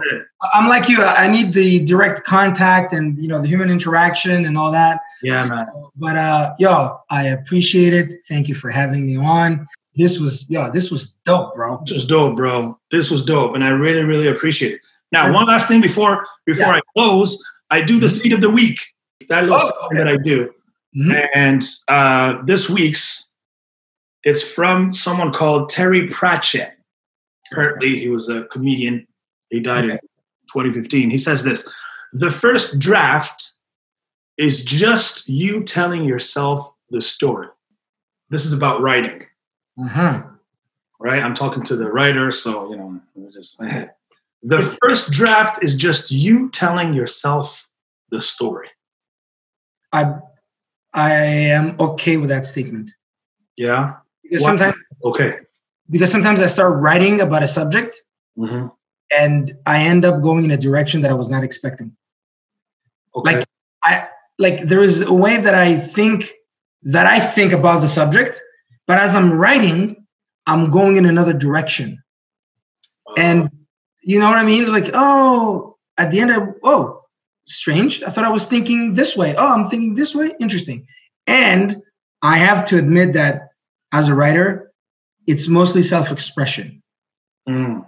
I'm like you. I need the direct contact and you know the human interaction and all that. Yeah, man. But uh, yo, I appreciate it. Thank you for having me on. This was yo, this was dope, bro. This was dope, bro. This was dope, and I really, really appreciate it. Now, one last thing before before yeah. I close, I do the mm-hmm. seed of the week. That little oh, okay. that I do, mm-hmm. and uh, this week's it's from someone called Terry Pratchett. Apparently, he was a comedian. He died okay. in 2015. He says this: the first draft is just you telling yourself the story. This is about writing. Mm-hmm. Right? I'm talking to the writer, so you know, just [LAUGHS] the first draft is just you telling yourself the story. I I am okay with that statement. Yeah. Because what? sometimes okay. Because sometimes I start writing about a subject mm-hmm. and I end up going in a direction that I was not expecting. Okay. Like I like there is a way that I think that I think about the subject, but as I'm writing, I'm going in another direction. Uh, and you know what I mean? Like, oh, at the end of oh, strange. I thought I was thinking this way. Oh, I'm thinking this way. Interesting. And I have to admit that as a writer, it's mostly self-expression. Mm.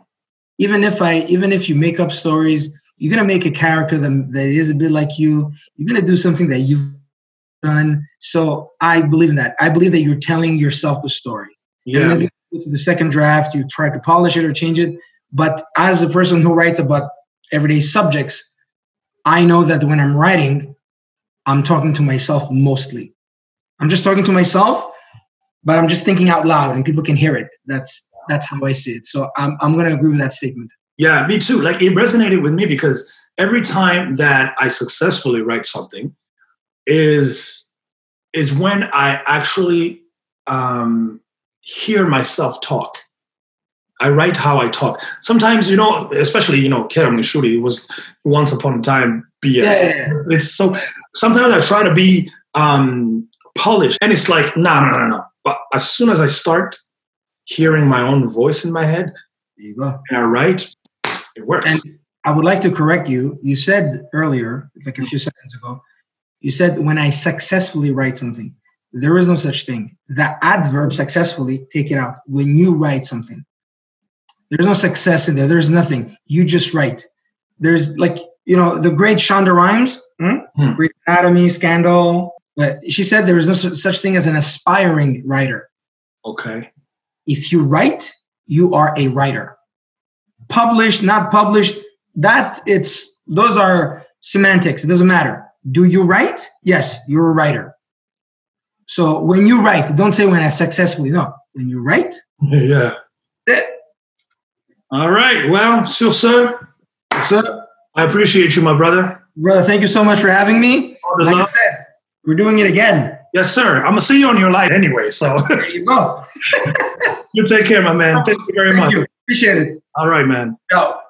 Even if I, even if you make up stories, you're gonna make a character that, that is a bit like you. You're gonna do something that you've done. So I believe in that. I believe that you're telling yourself the story. Yeah. Maybe to the second draft, you try to polish it or change it. But as a person who writes about everyday subjects, I know that when I'm writing, I'm talking to myself mostly. I'm just talking to myself, but I'm just thinking out loud and people can hear it. That's that's how I see it. So I'm I'm gonna agree with that statement. Yeah, me too. Like it resonated with me because every time that I successfully write something is is when I actually um, hear myself talk. I write how I talk. Sometimes, you know, especially, you know, Kerem Nishuri, was once upon a time BS. Yeah, yeah, yeah. It's so, sometimes I try to be um, polished and it's like, no, no, no, no. But as soon as I start hearing my own voice in my head, there you go. and I write, it works. And I would like to correct you. You said earlier, like a few seconds ago, you said when I successfully write something. There is no such thing. The adverb successfully, take it out. When you write something, there's no success in there. There's nothing. You just write. There's like, you know, the great Shonda Rhimes, hmm? Hmm. Grey's Anatomy, Scandal. But she said there is no such thing as an aspiring writer. Okay. If you write, you are a writer. Published, not published, that it's those are semantics. It doesn't matter. Do you write? Yes, you're a writer. So when you write, don't say when I successfully. No, when you write. [LAUGHS] Yeah. All right. Well, ce, sir, I appreciate you, my brother. Brother, thank you so much for having me. Like love. I said, we're doing it again. Yes, sir. I'm gonna see you on your light anyway. So there you [LAUGHS] go. you take care, my man. [LAUGHS] Thank you very thank much. You. Appreciate it. All right, man. Ciao.